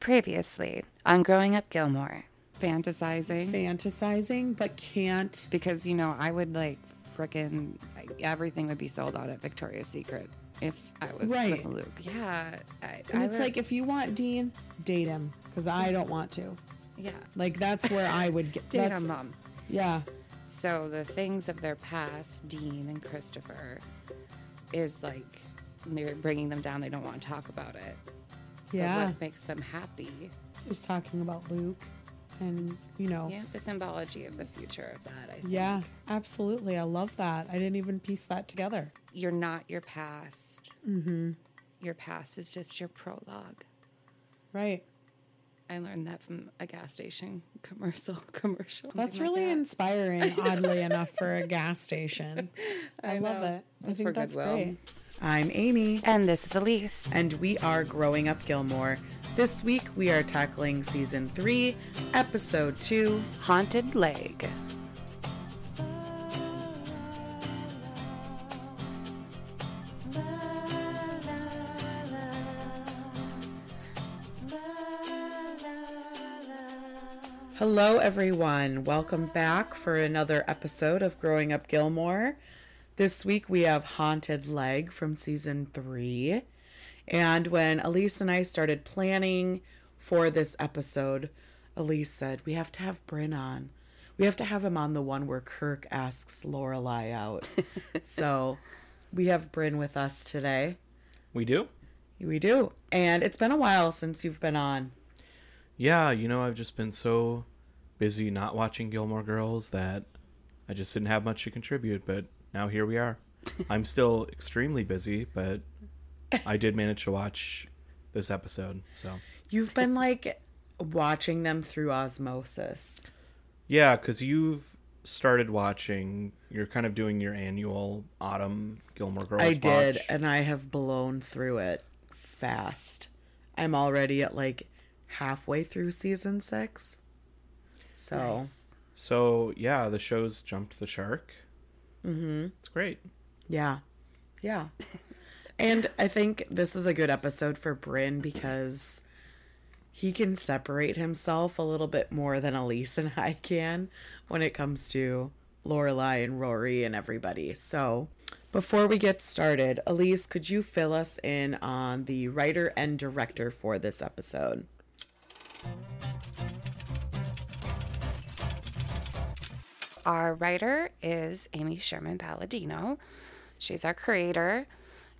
Previously on Growing Up Gilmore, fantasizing. fantasizing but can't because, you know, I would like frickin' everything would be sold out at Victoria's Secret if I was Right. with Luke. Yeah. I, and I it's would- like if you want dean date him because i don't want to yeah. like that's where i would get Date on mom. yeah So the things of their past, Dean and Christopher, is like they're bringing them down. They don't want to talk about it. Yeah what makes them happy? just talking about luke and you know Yeah, the symbology of the future of that. I think. yeah absolutely i love that i didn't even piece that together You're not your past. Mm-hmm. Your past is just your prologue. right I learned that from a gas station commercial. Commercial. that's something like really that. inspiring oddly enough for a gas station i, love it i That's think that's great I'm Amy, And this is Elise. and we are Growing Up Gilmore. This week we are tackling season 3, episode 2. Haunted Leg. Hello, everyone. Welcome back for another episode of Growing Up Gilmore. This week we have Haunted Leg from season 3. And when Elise and I started planning for this episode, Elise said, We have to have Bryn on. We have to have him on the one where Kirk asks Lorelai out. so we have Bryn with us today. We do? We do. And it's been a while since you've been on. Yeah, you know, I've just been so busy not watching Gilmore Girls that I just didn't have much to contribute, but now here we are. I'm still extremely busy, but I did manage to watch this episode. So, You've been like watching them through osmosis. yeah, cuz you've started watching, you're kind of doing your annual autumn Gilmore Girls I did, watch. and I have blown through it fast. I'm already at like halfway through season six. So So, yeah, the show's jumped the shark. Mhm. It's great. yeah, yeah. and I think this is a good episode for Bryn because he can separate himself a little bit more than Elise and I can when it comes to Lorelai and Rory and everybody. So before we get started, Elise, could you fill us in on the writer and director for this episode? Our writer is Amy Sherman Palladino. She's our creator.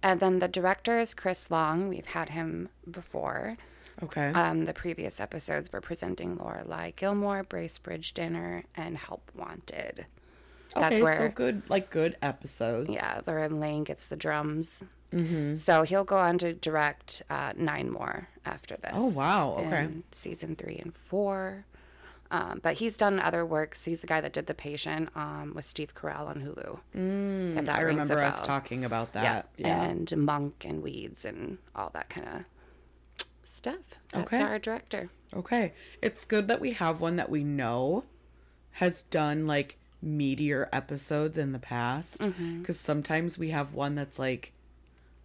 And then the director is Chris Long. We've had him before. Okay. Um, the previous episodes were presenting Lorelai Gilmore, Bracebridge Dinner, and Help Wanted. That's okay, where, so good, like good episodes. yeah, Lauren Lane gets the drums. Mm-hmm. So he'll go on to direct uh, nine more after this. Oh, wow, okay. season three and four. Um, but he's done other works. He's the guy that did The Patient um, with Steve Carell on Hulu. Mm, I remember us talking about that. Yeah. And Monk and Weeds and all that kind of stuff. That's Okay. our director. Okay. It's good that we have one that we know has done like meteor episodes in the past. Mm-hmm. Because sometimes we have one that's like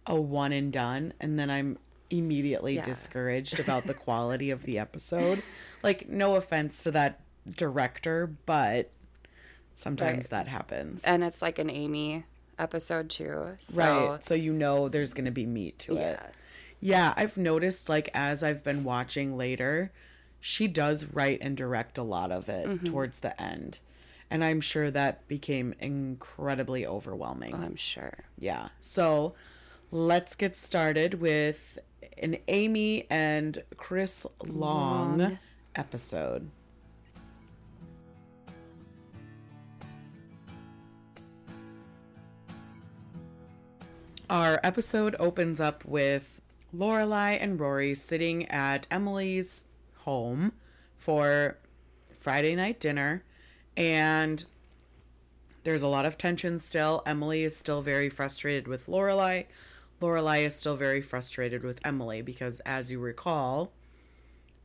a one and done, and then I'm immediately Yeah. discouraged about the quality of the episode. Like, no offense to that director, but sometimes Right. that happens. And it's like an Amy episode too. So, right. So you know there's going to be meat to it. yeah. Yeah, I've noticed like as I've been watching later, she does write and direct a lot of it Mm-hmm. towards the end. And I'm sure that became incredibly overwhelming. I'm sure. yeah. So let's get started with an Amy and Chris Long, Long. Episode. Our episode opens up with Lorelai and Rory sitting at Emily's home for Friday night dinner, and there's a lot of tension still. Emily is still very frustrated with Lorelai. Lorelai is still very frustrated with Emily because, as you recall,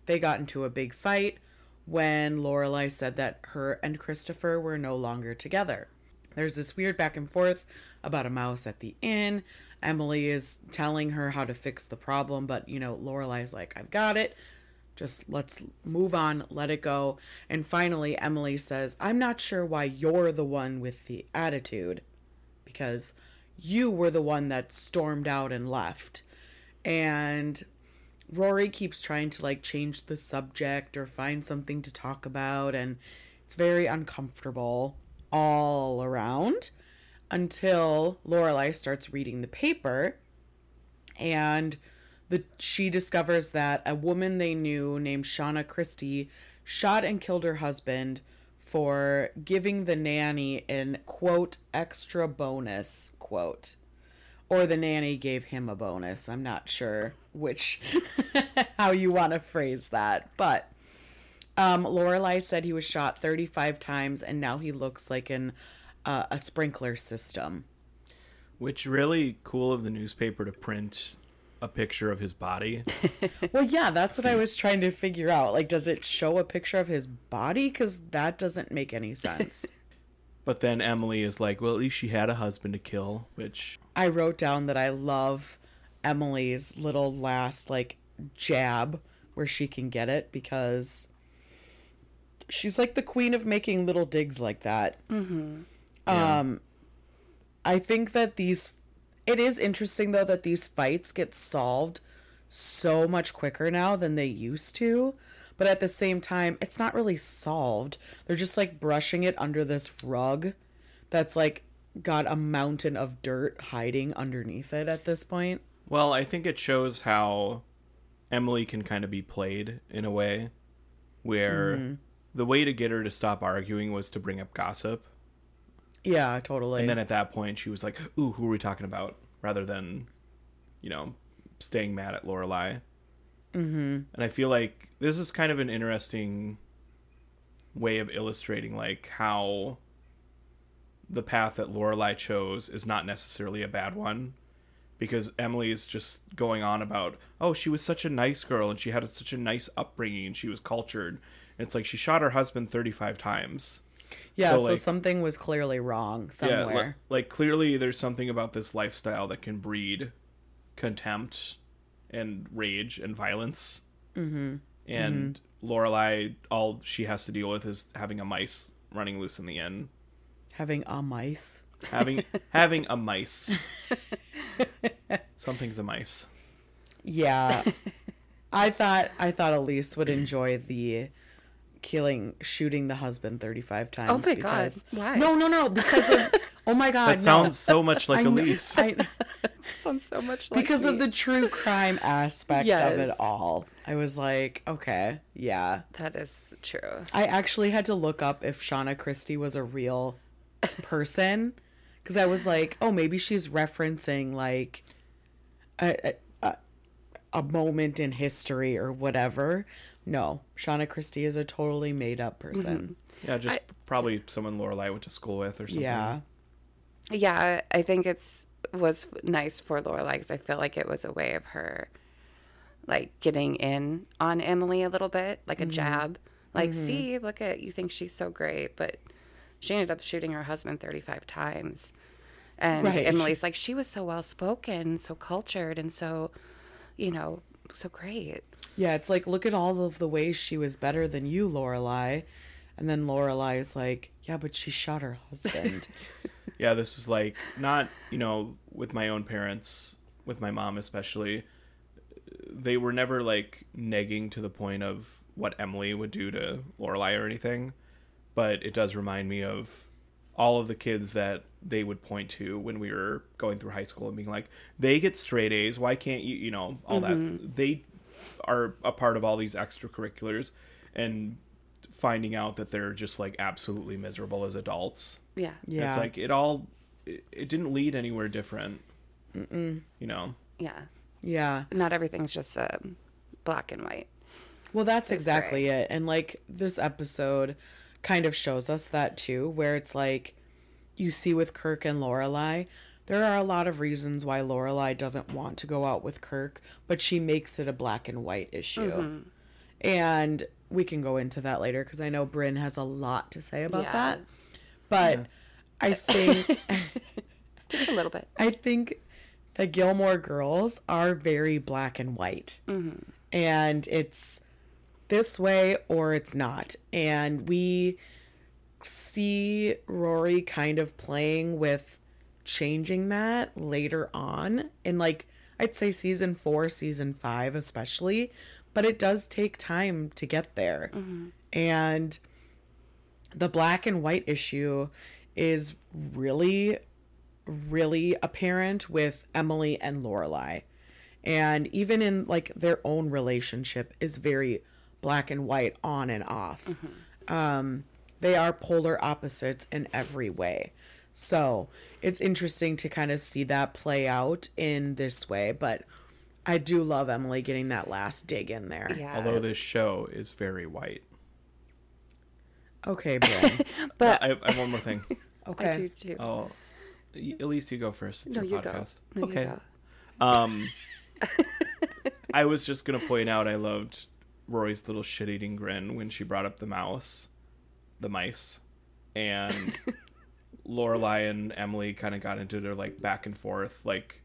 they got into a big fight when Lorelai said that her and Christopher were no longer together. There's this weird back and forth about a mouse at the inn. Emily is telling her how to fix the problem, but you know, Lorelai's like, I've got it. Just let's move on, let it go. And finally, Emily says, I'm not sure why you're the one with the attitude because you were the one that stormed out and left. And Rory keeps trying to like change the subject or find something to talk about. And it's very uncomfortable all around until Lorelai starts reading the paper and the she discovers that a woman they knew named Shauna Christie shot and killed her husband for giving the nanny an quote extra bonus quote or the nanny gave him a bonus i'm not sure which how you want to phrase that but um lorelai said he was shot 35 times and now he looks like an uh, a sprinkler system Which really cool of the newspaper to print a picture of his body. Well, yeah, that's what I was trying to figure out. Like, does it show a picture of his body? Because that doesn't make any sense. But then Emily is like, well, at least she had a husband to kill, which I wrote down that I love Emily's little last, like, jab where she can get it because she's like the queen of making little digs like that. Mm-hmm. Yeah. Um, I think that these, it is interesting though that these fights get solved so much quicker now than they used to. But at the same time, it's not really solved. They're just like brushing it under this rug that's like got a mountain of dirt hiding underneath it at this point. Well, I think it shows how Emily can kind of be played in a way where the way to get her to stop arguing was to bring up gossip. Yeah, totally. And then at that point, she was like, ooh, who are we talking about? Rather than, you know, staying mad at Lorelai. Mm-hmm. And I feel like this is kind of an interesting way of illustrating, like, how the path that Lorelai chose is not necessarily a bad one because Emily is just going on about, oh, she was such a nice girl and she had such a nice upbringing and she was cultured. And it's like she shot her husband 35 times. yeah, so, so, like- something was clearly wrong somewhere. Yeah, li- like clearly there's something about this lifestyle that can breed contempt and rage and violence. Mm-hmm. And Lorelai, all she has to deal with is having a mice running loose in the inn. Having a mice. Having having a mice. Something's a mice. Yeah. I thought I thought Elise would enjoy the killing shooting the husband 35 times Oh my God, because- why? No, no, no, because of Oh my god. That no. sounds so much like I kn- Elise. I- Sounds so much like because of the true crime aspect of it all. I was like, okay, yeah. That is true. I actually had to look up if Shauna Christie was a real person because I was like, oh, maybe she's referencing like a, a, a, a moment in history or whatever. No, Shauna Christie is a totally made up person. Mm-hmm. yeah, just probably someone Lorelai went to school with or something. Yeah. Yeah, I think it's was nice for Lorelai because I feel like it was a way of her, like getting in on Emily a little bit, like a mm-hmm. jab. Like, mm-hmm. see, look at you think she's so great, but she ended up shooting her husband thirty five times, and Right. Emily's like she was so well spoken, so cultured, and so, you know, so great. Yeah, it's like look at all of the ways she was better than you, Lorelai. And then Lorelai is like, yeah, but she shot her husband. yeah this is like not you know with my own parents with my mom especially they were never like negging to the point of what emily would do to lorelai or anything but it does remind me of all of the kids that they would point to when we were going through high school and being like they get straight a's why can't you you know all that they are a part of all these extracurriculars and finding out that they're just like absolutely miserable as adults Yeah. yeah. it's like it all it, it didn't lead anywhere different. You know. Yeah. yeah. Not everything's just uh, black and white. Well, that's exactly it. And like this episode kind of shows us that too, where it's like you see with Kirk and Lorelai, there are a lot of reasons why Lorelai doesn't want to go out with Kirk, but she makes it a black and white issue. Mm-hmm. And we can go into that later because I know Bryn has a lot to say about Yeah. that. But I think Just a little bit. I think the Gilmore girls are very black and white. Mm-hmm. And it's this way or it's not. And we see Rory kind of playing with changing that later on in like I'd say season 4, season 5 especially, but it does take time to get there. Mm-hmm. And the black and white issue is really really apparent with Emily and Lorelai. And even in like their own relationship is very black and white on and off. Um they are polar opposites in every way. So, it's interesting to kind of see that play out in this way, but I do love Emily getting that last dig in there. Yeah. Although this show is very white. Okay, Ben. but I, I have one more thing. Okay. I do too. Oh, at least you go first. It's no, your you go. No, okay. you go. Um, I was just gonna point out I loved Rory's little shit-eating grin when she brought up the mouse, the mice, and Lorelai and Emily kind of got into their like back and forth like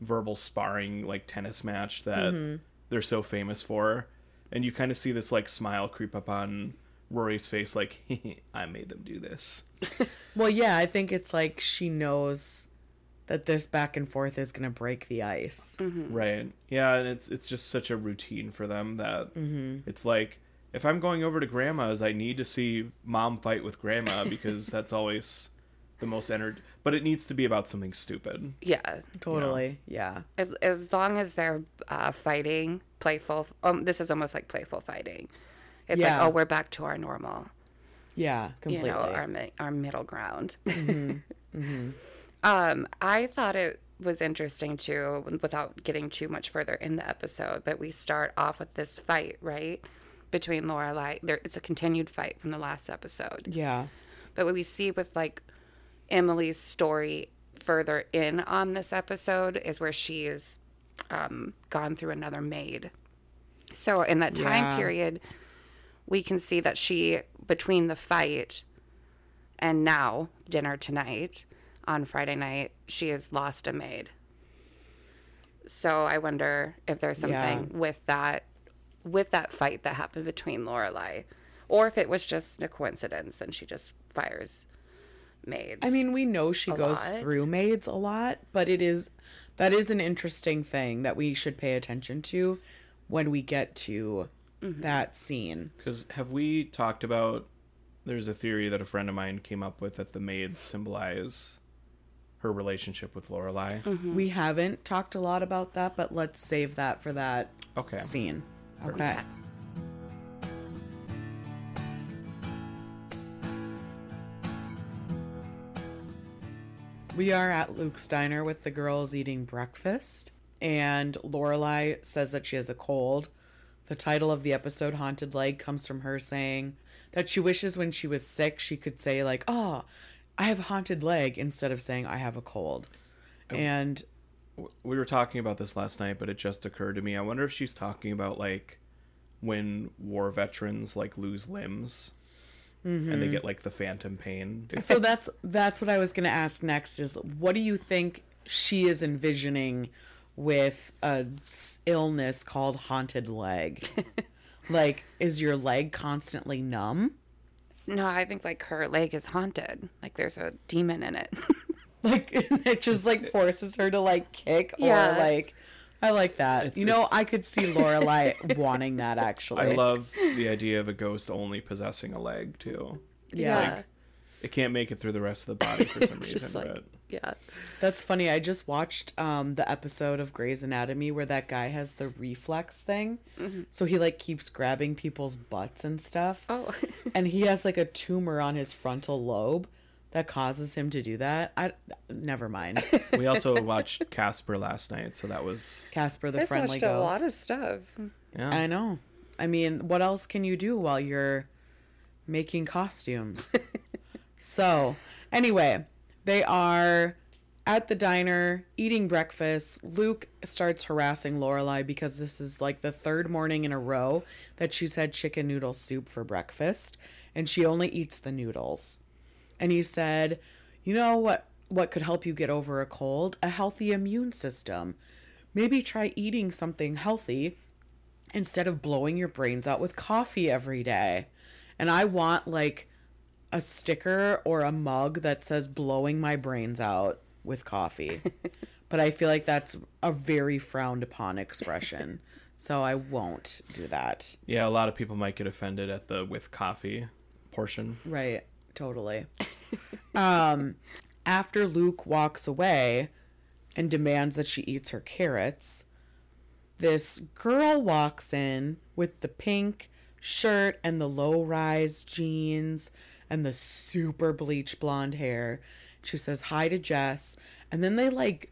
verbal sparring like tennis match that Mm-hmm. they're so famous for, and you kind of see this like smile creep up on Rory's face, like I made them do this. well, yeah, I think it's like she knows that this back and forth is going to break the ice. Right. Yeah, and it's it's just such a routine for them that it's like if I'm going over to grandma's, I need to see mom fight with grandma because that's always the most energy. But it needs to be about something stupid. Yeah. Totally. Yeah. As, as long as they're uh, fighting, playful. Um, this is almost like playful fighting. It's Yeah. like, oh, we're back to our normal. Yeah, you completely. know our mi- our middle ground. Um, I thought it was interesting too, without getting too much further in the episode. But we start off with this fight, right, between Lorelai. There, it's a continued fight from the last episode. yeah. But what we see with like Emily's story further in on this episode is where she is um, gone through another maid. So in that time Yeah. period, we can see that she between the fight and now dinner tonight on Friday night, she has lost a maid. So I wonder if there's something Yeah. with that with that fight that happened between Lorelai, or if it was just a coincidence and she just fires maids. I mean, we know she goes lot. through maids a lot, but it is that is an interesting thing that we should pay attention to when we get to mm-hmm. that scene. Because have we talked about? There's a theory that a friend of mine came up with that the maids symbolize her relationship with Lorelai. Mm-hmm. We haven't talked a lot about that, but let's save that for that Okay. scene. Okay. We are at Luke's diner with the girls eating breakfast, and Lorelai says that she has a cold. The title of the episode, "Haunted Leg," comes from her saying that she wishes when she was sick she could say like, "Oh, I have a haunted leg," instead of saying "I have a cold." Oh. And we were talking about this last night, but it just occurred to me. I wonder if she's talking about like when war veterans like lose limbs and they mm-hmm. get like the phantom pain. so that's that's what I was going to ask next is what do you think she is envisioning with a s- illness called haunted leg? like is your leg constantly numb? No, I think like her leg is haunted. Like there's a demon in it. Like it just like forces her to like kick Yeah. or like I like that. It's- you know, it's- I could see Lorelai wanting that actually. I love the idea of a ghost only possessing a leg too. Yeah. Like it can't make it through the rest of the body for some reason. like but yeah. That's funny. I just watched um the episode of Grey's Anatomy where that guy has the reflex thing. So he like keeps grabbing people's butts and stuff. Oh. and he has like a tumor on his frontal lobe that causes him to do that. I never mind. we also watched Casper last night, so that was Casper the I've friendly watched ghost. a lot of stuff. yeah. I know. I mean, what else can you do while you're making costumes? so, anyway, they are at the diner eating breakfast. Luke starts harassing Lorelai because this is like the third morning in a row that she's had chicken noodle soup for breakfast and she only eats the noodles. And he said, "You know what what could help you get over a cold? A healthy immune system. Maybe try eating something healthy instead of blowing your brains out with coffee every day. And I want like a sticker or a mug that says blowing my brains out with coffee. but I feel like that's a very frowned upon expression. So I won't do that. Yeah, a lot of people might get offended at the with coffee portion. Right. Totally. um after Luke walks away and demands that she eats her carrots, this girl walks in with the pink shirt and the low rise jeans and the super bleach blonde hair. She says hi to Jess, and then they like,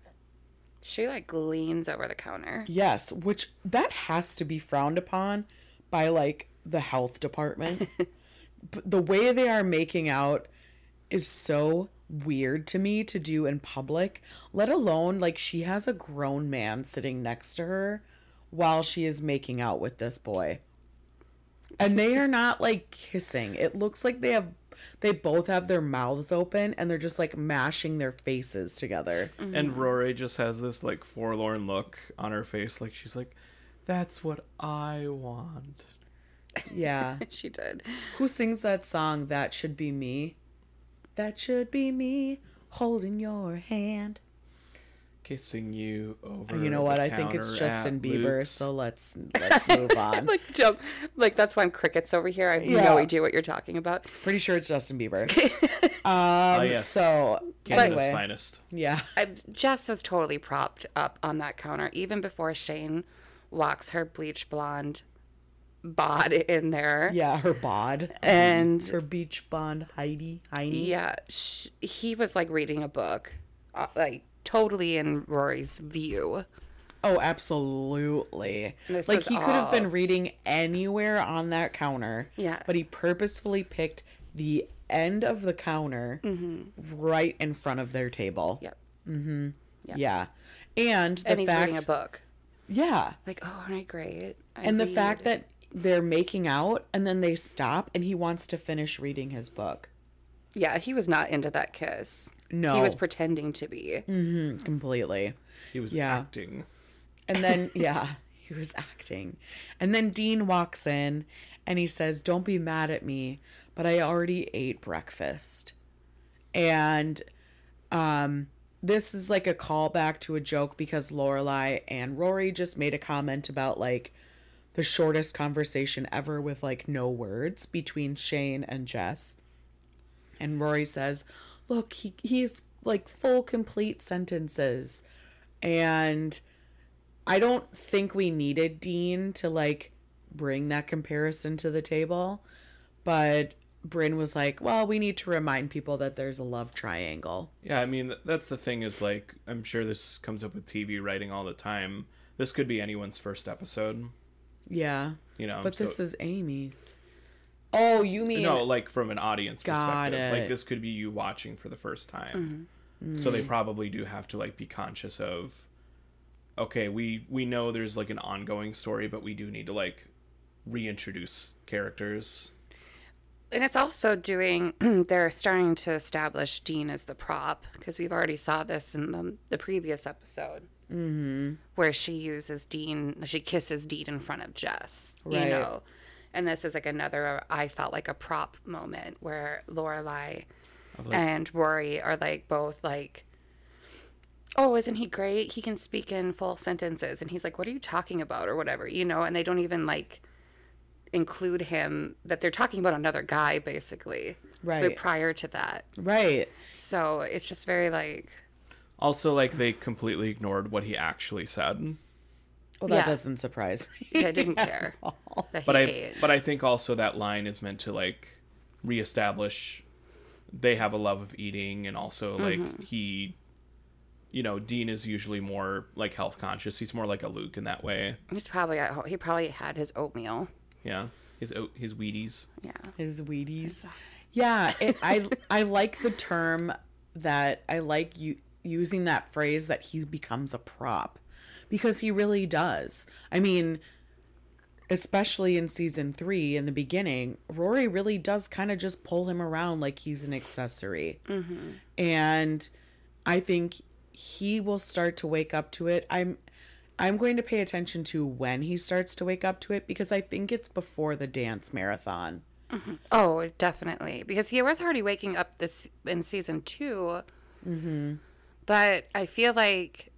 She like leans over the counter. yes, which that has to be frowned upon by like the health department. But the way they are making out is so weird to me to do in public, let alone like she has a grown man sitting next to her while she is making out with this boy. And they are not like kissing. It looks like they have they both have their mouths open and they're just like mashing their faces together. Mm-hmm. And Rory just has this like forlorn look on her face, like she's like, "That's what I want." Yeah. She did. Who sings that song that should be me? That should be me holding your hand. Kissing you over. You know what? I think it's Justin Bieber, Luke's. so let's let's move on. like jump like that's why I'm crickets over here. I have Yeah. no idea what you're talking about. Pretty sure it's Justin Bieber. Oh Um, yes, so Canada's anyway, finest. yeah, I, Jess was totally propped up on that counter even before Shane walks her bleach blonde bod in there. yeah, her bod And her beach bond Heidi Heidi. yeah, sh- he was like reading a book, uh, like totally in Rory's view. Oh, absolutely. This like he could have been reading anywhere on that counter. Yeah. But he purposefully picked the end of the counter right in front of their table. Yep. Mhm. Yeah. And the fact And he's fact reading a book. Yeah. Like, oh, aren't I great? I And the fact that they're making out and then they stop and he wants to finish reading his book. Yeah, he was not into that kiss. No. he was pretending to be. Completely. He was Yeah. acting. And then, yeah, he was acting. And then Dean walks in and he says, Don't be mad at me, but I already ate breakfast. And um, this is like a callback to a joke because Lorelai and Rory just made a comment about like the shortest conversation ever with like no words between Shane and Jess. And Rory says, Look, he, he's like full, complete sentences. And I don't think we needed Dean to like bring that comparison to the table. But Bryn was like, well, we need to remind people that there's a love triangle. Yeah, I mean that's the thing is like I'm sure this comes up with TV writing all the time. This could be anyone's first episode, Yeah. you know. But so- this is Amy's. Oh, you mean no, like from an audience Got perspective. Like this could be you watching for the first time. So they probably do have to like be conscious of okay, we we know there's like an ongoing story, but we do need to like reintroduce characters. And it's also doing, they're starting to establish Dean as the prop because we've already saw this in the, the previous episode mm-hmm. where she uses Dean, she kisses Dean in front of Jess, Right. you know. And this is like another, I felt like a prop moment where Lorelai and Rory are like both like, oh, isn't he great? He can speak in full sentences. And he's like, what are you talking about or whatever, you know? And they don't even like include him that they're talking about another guy basically Right. but prior to that right? so it's just very like Also, like they completely ignored what he actually said. Well, that Yeah. doesn't surprise me. i didn't care that he But I ate. but I think also that line is meant to like reestablish they have a love of eating and also like Mm-hmm. he you know, Dean is usually more like health conscious. He's more like a Luke in that way. he's probably at home. he probably had his oatmeal Yeah. His oat his Wheaties. yeah His Wheaties. Yeah, it, I I like the term that I like you using that phrase that he becomes a prop because he really does. I mean, especially in season three in the beginning, Rory really does kind of just pull him around like he's an accessory, and I think he will start to wake up to it. I'm I'm going to pay attention to when he starts to wake up to it because I think it's before the dance marathon. Oh, definitely. Because he was already waking up this in season 2 Mm-hmm. But I feel like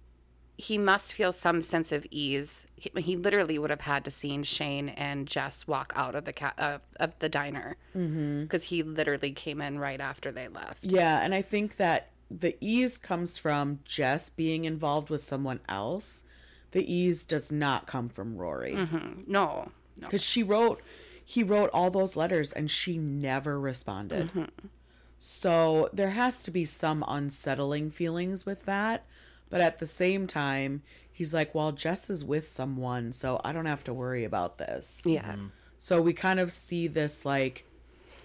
he must feel some sense of ease. He, he literally would have had to seen Shane and Jess walk out of the ca- uh, of the diner because he literally came in right after they left. Yeah, and I think that the ease comes from Jess being involved with someone else. The ease does not come from Rory Mm, No, no. because she wrote, he wrote all those letters and she never responded. So there has to be some unsettling feelings with that. But at the same time, he's like, well, Jess is with someone, so I don't have to worry about this. Yeah. Mm-hmm. So we kind of see this like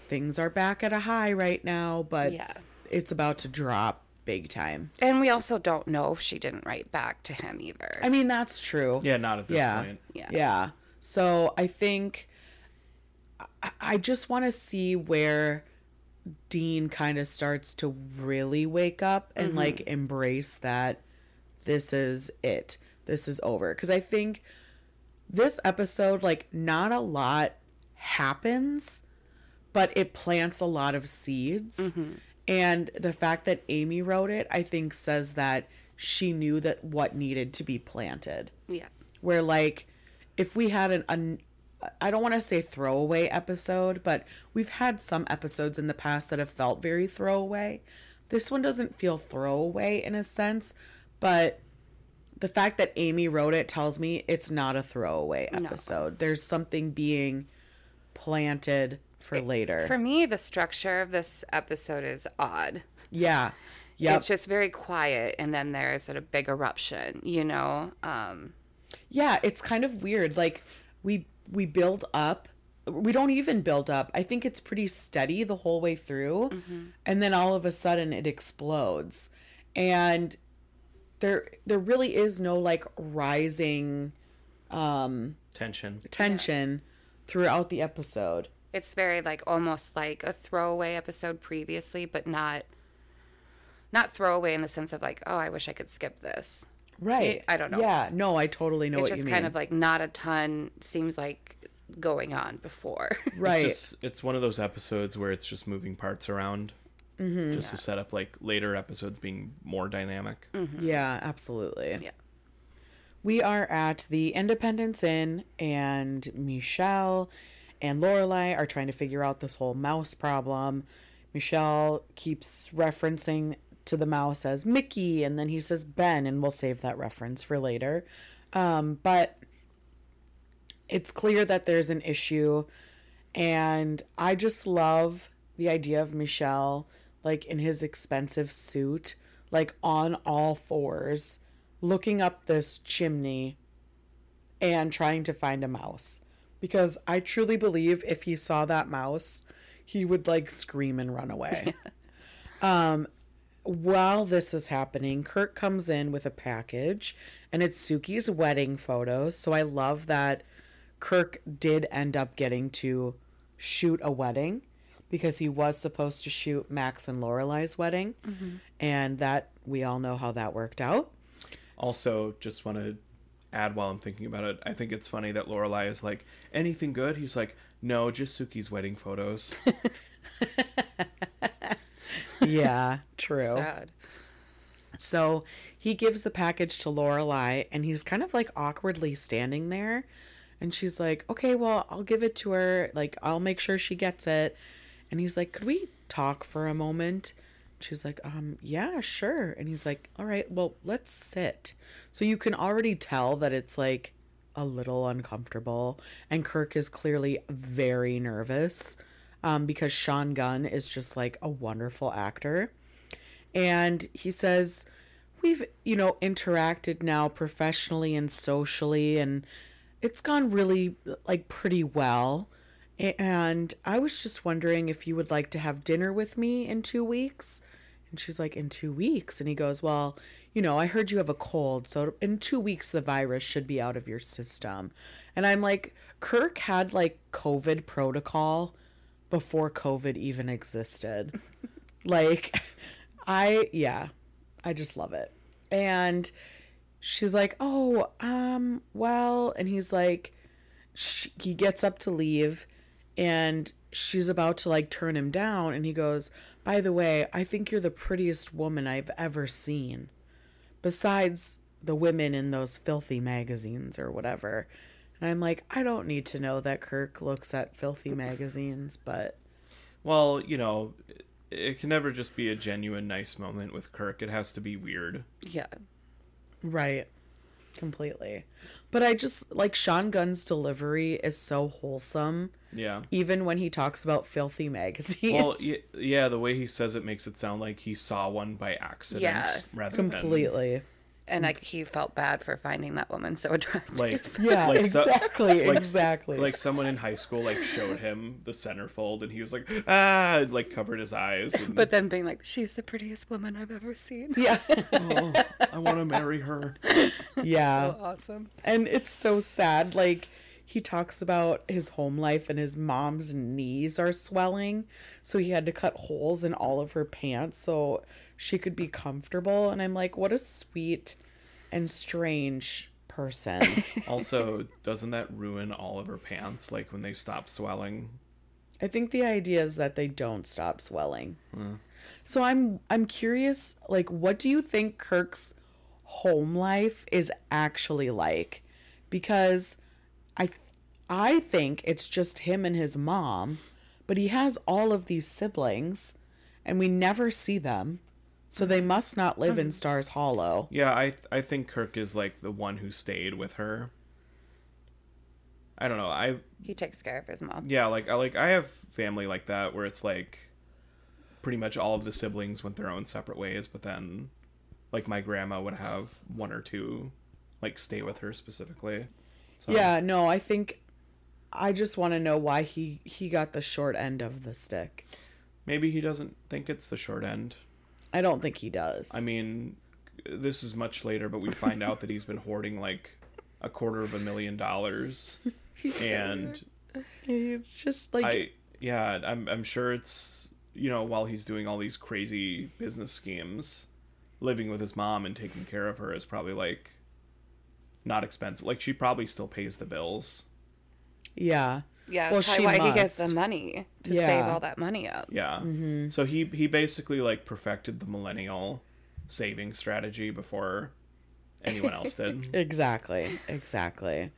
things are back at a high right now, but Yeah. it's about to drop big time. And we also don't know if she didn't write back to him either. I mean, that's true. Yeah, not at this yeah. point. Yeah. Yeah. So I think I, I just want to see where Dean kind of starts to really wake up and mm-hmm. like embrace that this is it. This is over. Because I think this episode, like, not a lot happens, but it plants a lot of seeds. Mm-hmm. And the fact that Amy wrote it, I think, says that she knew that what needed to be planted yeah. where like if we had an un, I don't want to say throwaway episode, but we've had some episodes in the past that have felt very throwaway. This one doesn't feel throwaway in a sense, but the fact that Amy wrote it tells me it's not a throwaway episode. There's something being planted for later. For me, the structure of this episode is odd. yeah. Yep. It's just very quiet, and then there's a big eruption, you know? Um, Yeah, it's kind of weird. Like we we build up. We don't even build up. I think it's pretty steady the whole way through. And then all of a sudden it explodes. And there there really is no like rising um Tension. tension throughout the episode. it's very like almost like a throwaway episode previously, but not not throwaway in the sense of like, oh, I wish I could skip this. Right. I don't know. Yeah, no, I totally know what It's what just you kind mean. of like not a ton seems like going on before. right. It's just it's one of those episodes where it's just moving parts around, Mm-hmm. just to set up like later episodes being more dynamic. Yeah, absolutely. Yeah. We are at the Independence Inn, and Michel and Lorelai are trying to figure out this whole mouse problem. Michel keeps referencing to the mouse as Mickey, and then he says Ben, and we'll save that reference for later. Um, but it's clear that there's an issue, and I just love the idea of Michel, like in his expensive suit, like on all fours, looking up this chimney and trying to find a mouse. Because I truly believe if he saw that mouse, he would like scream and run away. um, while this is happening, Kirk comes in with a package and it's Sookie's wedding photos. So I love that Kirk did end up getting to shoot a wedding because he was supposed to shoot Max and Lorelai's wedding. Mm-hmm. And that we all know how that worked out. Also, just want to add while I'm thinking about it, I think it's funny that Lorelai is like, anything good? He's like, no, just Sookie's wedding photos. Yeah, true. Sad. So he gives the package to Lorelai, and he's kind of like awkwardly standing there. And she's like, "Okay, well, I'll give it to her. Like, I'll make sure she gets it." And he's like, "Could we talk for a moment?" She's like, "Um, yeah, sure." And he's like, "All right, well, let's sit." So you can already tell that it's like a little uncomfortable, and Kirk is clearly very nervous, um, because Sean Gunn is just like a wonderful actor and he says we've you know interacted now professionally and socially and it's gone really like pretty well and i was just wondering if you would like to have dinner with me in 2 weeks. And she's like in 2 weeks? And he goes well you know i heard you have a cold so in 2 weeks the virus should be out of your system. And i'm like kirk had like covid protocol before covid even existed. Like I yeah, I just love it. And she's like, "Oh, um, well," and he's like, sh- he gets up to leave, and she's about to like turn him down, and he goes, "By the way, I think you're the prettiest woman I've ever seen, besides the women in those filthy magazines or whatever." And I'm like, I don't need to know that Kirk looks at filthy magazines, but Well, you know, it, it can never just be a genuine nice moment with Kirk. It has to be weird. Yeah. Right. Completely. But I just like Sean Gunn's delivery is so wholesome, Yeah. even when he talks about filthy magazines. Well, y- yeah, the way he says it makes it sound like he saw one by accident Yeah. rather completely. And like he felt bad for finding that woman so attractive. like Yeah, like so- exactly, like- exactly. like someone in high school like showed him the centerfold and he was like ah like covered his eyes and, but then being like, she's the prettiest woman I've ever seen. yeah. oh, I want to marry her. yeah. So awesome. and it's so sad like he talks about his home life and his mom's knees are swelling. So he had to cut holes in all of her pants so she could be comfortable. And i'm like what a sweet and strange person. Also, doesn't that ruin all of her pants like when they stop swelling? i think the idea is that they don't stop swelling. So i'm i'm curious like what do you think kirk's home life is actually like? Because I I think it's just him and his mom, but he has all of these siblings and we never see them. So they must not live in mm-hmm. Stars Hollow. Yeah, I I think Kirk is like the one who stayed with her. I don't know. I He takes care of his mom. yeah, like I like I have family like that where it's like pretty much all of the siblings went their own separate ways, but then like my grandma would have one or two like stay with her specifically. So Yeah, no, I think I just want to know why he he got the short end of the stick. maybe he doesn't think it's the short end. I don't think he does. I mean, this is much later, but we find out that he's been hoarding like a quarter of a million dollars, and it's just like I yeah, I'm I'm sure it's you know while he's doing all these crazy business schemes, living with his mom and taking care of her is probably like not expensive. Like she probably still pays the bills. yeah. Yeah, Well, she probably why he gets the money to Yeah. save all that money up. Yeah. Mm-hmm. So he he basically like perfected the millennial saving strategy before anyone else did. Exactly. Exactly.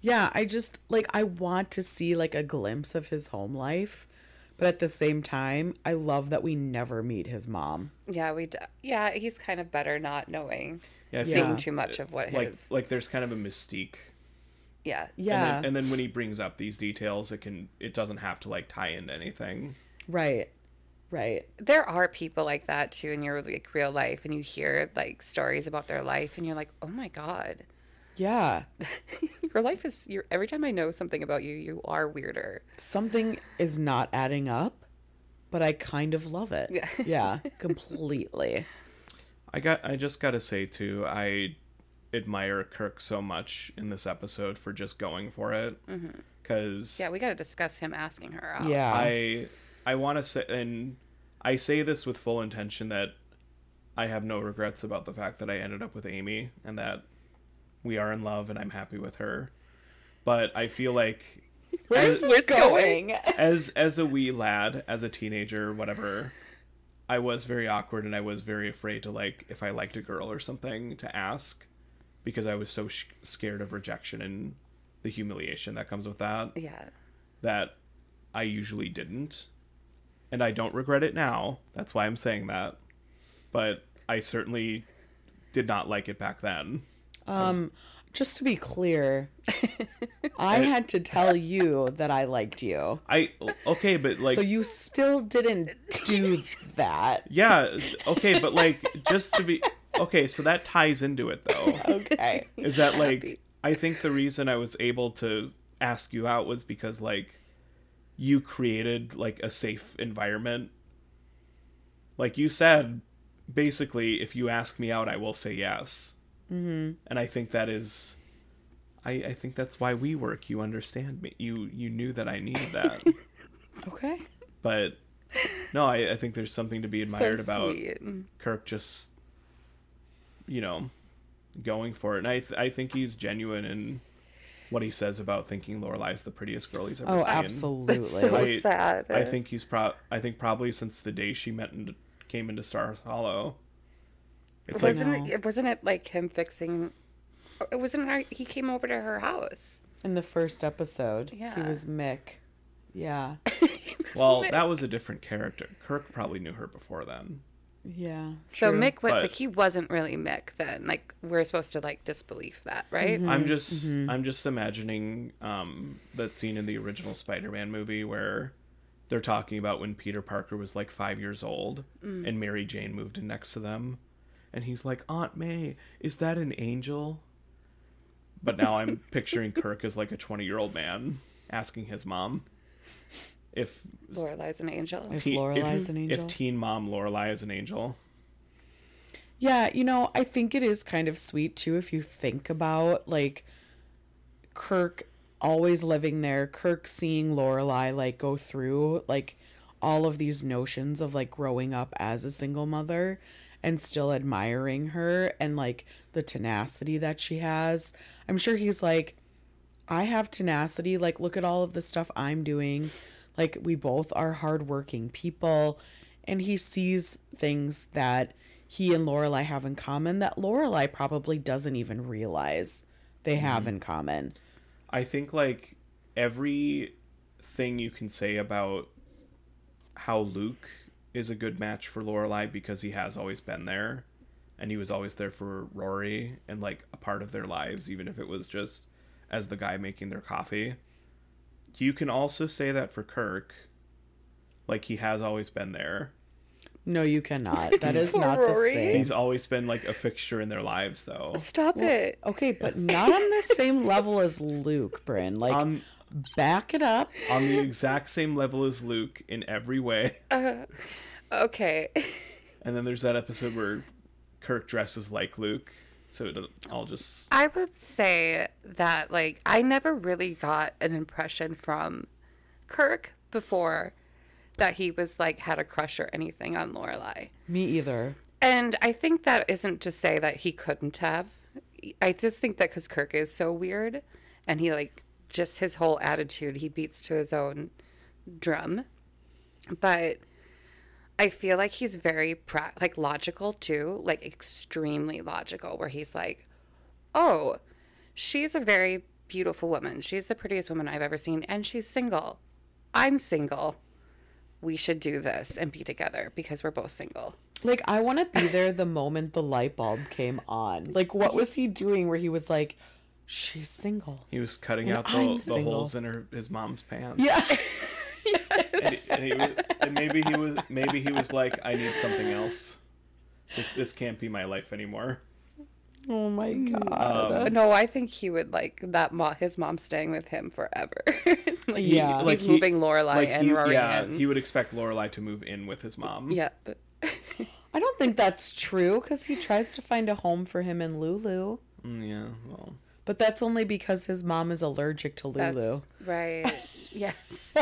Yeah, I just like I want to see like a glimpse of his home life, but at the same time, I love that we never meet his mom. Yeah, we. D- yeah, he's kind of better not knowing, Yeah, seeing Yeah. too much of what like his. like there's kind of a mystique yeah. Yeah. and then, and then when he brings up these details it can it doesn't have to like tie into anything Right. Right. there are people like that too in your like real life, and you hear like stories about their life, and you're like, oh my god, Yeah. your life is. Your every time I know something about you, you are weirder. Something is not adding up, but I kind of love it. Yeah. Yeah, completely. I got i just gotta say too i admire kirk so much in this episode for just going for it mm-hmm. because Yeah, we got to discuss him asking her out. Yeah. i i want to say and i say this with full intention that i have no regrets about the fact that i ended up with amy and that we are in love and i'm happy with her but i feel like Where's as- this going? as as a wee lad, as a teenager, whatever, I was very awkward and I was very afraid to like if I liked a girl or something to ask because I was so sh- scared of rejection and the humiliation that comes with that Yeah. that I usually didn't. And I don't regret it now. That's why I'm saying that. But I certainly did not like it back then. Um, just to be clear, I had to tell you that I liked you. I okay, but like so you still didn't do that. yeah, okay, but like just to be okay, so that ties into it though. Okay. is that like I think the reason I was able to ask you out was because like you created like a safe environment. Like you said, basically, if you ask me out, I will say yes. Mm-hmm. And I think that is, I I think that's why we work. You understand me. You you knew that I needed that, Okay. but no, I I think there's something to be admired so about sweet. Kirk just, you know, going for it, and I th- I think he's genuine in what he says about thinking Lorelai's the prettiest girl he's ever Oh, seen. Oh, absolutely. It's so I- sad. I think he's pro. I think probably since the day she met and came into Star Hollow, it's wasn't it, wasn't it like him fixing? It wasn't. It, he came over to her house. In the first episode, Yeah, he was Mick. Yeah. well, Mick. that was a different character. Kirk probably knew her before then. Yeah. So true. Mick was But- like he wasn't really Mick then. Like we're supposed to like disbelieve that, right? Mm-hmm. I'm just mm-hmm. I'm just imagining um, that scene in the original Spider-Man movie where they're talking about when Peter Parker was like five years old mm. and Mary Jane moved in next to them, and he's like, "Aunt May, is that an angel?" But now I'm picturing Kirk as like a 20 year old man asking his mom if Lorelai's an angel. If teen- Lorelai's if, an angel. if teen mom Lorelai is an angel. Yeah, you know, I think it is kind of sweet too if you think about like Kirk always living there, Kirk seeing Lorelai like go through like all of these notions of like growing up as a single mother and still admiring her and like the tenacity that she has. I'm sure he's like I have tenacity. Like, look at all of the stuff I'm doing. Like, we both are hardworking people. And he sees things that he and Lorelai have in common that Lorelai probably doesn't even realize they mm-hmm. have in common. I think like every thing you can say about how Luke is a good match for Lorelai because he has always been there and he was always there for Rory and like a part of their lives even if it was just as the guy making their coffee. You can also say that for Kirk like he has always been there. No, you cannot. That is not the same. He's always been like a fixture in their lives though. Stop it. Okay, but not on the same level as Luke, Bryn. Like, On back it up. on the exact same level as Luke in every way. Uh-huh. Okay. And then there's that episode where Kirk dresses like Luke, so it all just I would say that like I never really got an impression from Kirk before that he was like had a crush or anything on Lorelai. Me either. And I think that isn't to say that he couldn't have. I just think that because Kirk is so weird and he, like, just his whole attitude, he beats to his own drum. But I feel like he's very, pra- like, logical too, like, extremely logical, where he's like, oh, she's a very beautiful woman. She's the prettiest woman I've ever seen, and she's single. I'm single. We should do this and be together because we're both single. Like, I want to be there the moment the light bulb came on. Like, what was he doing where he was like, she's single? he was cutting And out the, the holes in her his mom's pants. Yeah. and, he- and, he was, and maybe he was maybe he was like, I need something else. This this can't be my life anymore. oh my God. Um, No, I think he would like that. Mo- his mom staying with him forever. like, Yeah. he's Like, he- moving Lorelai like and he, Rory yeah, in. he would expect Lorelai to move in with his mom. yeah, but I don't think that's true because he tries to find a home for him in Lulu. Mm, yeah. Well, But that's only because his mom is allergic to that's Lulu, right. yes.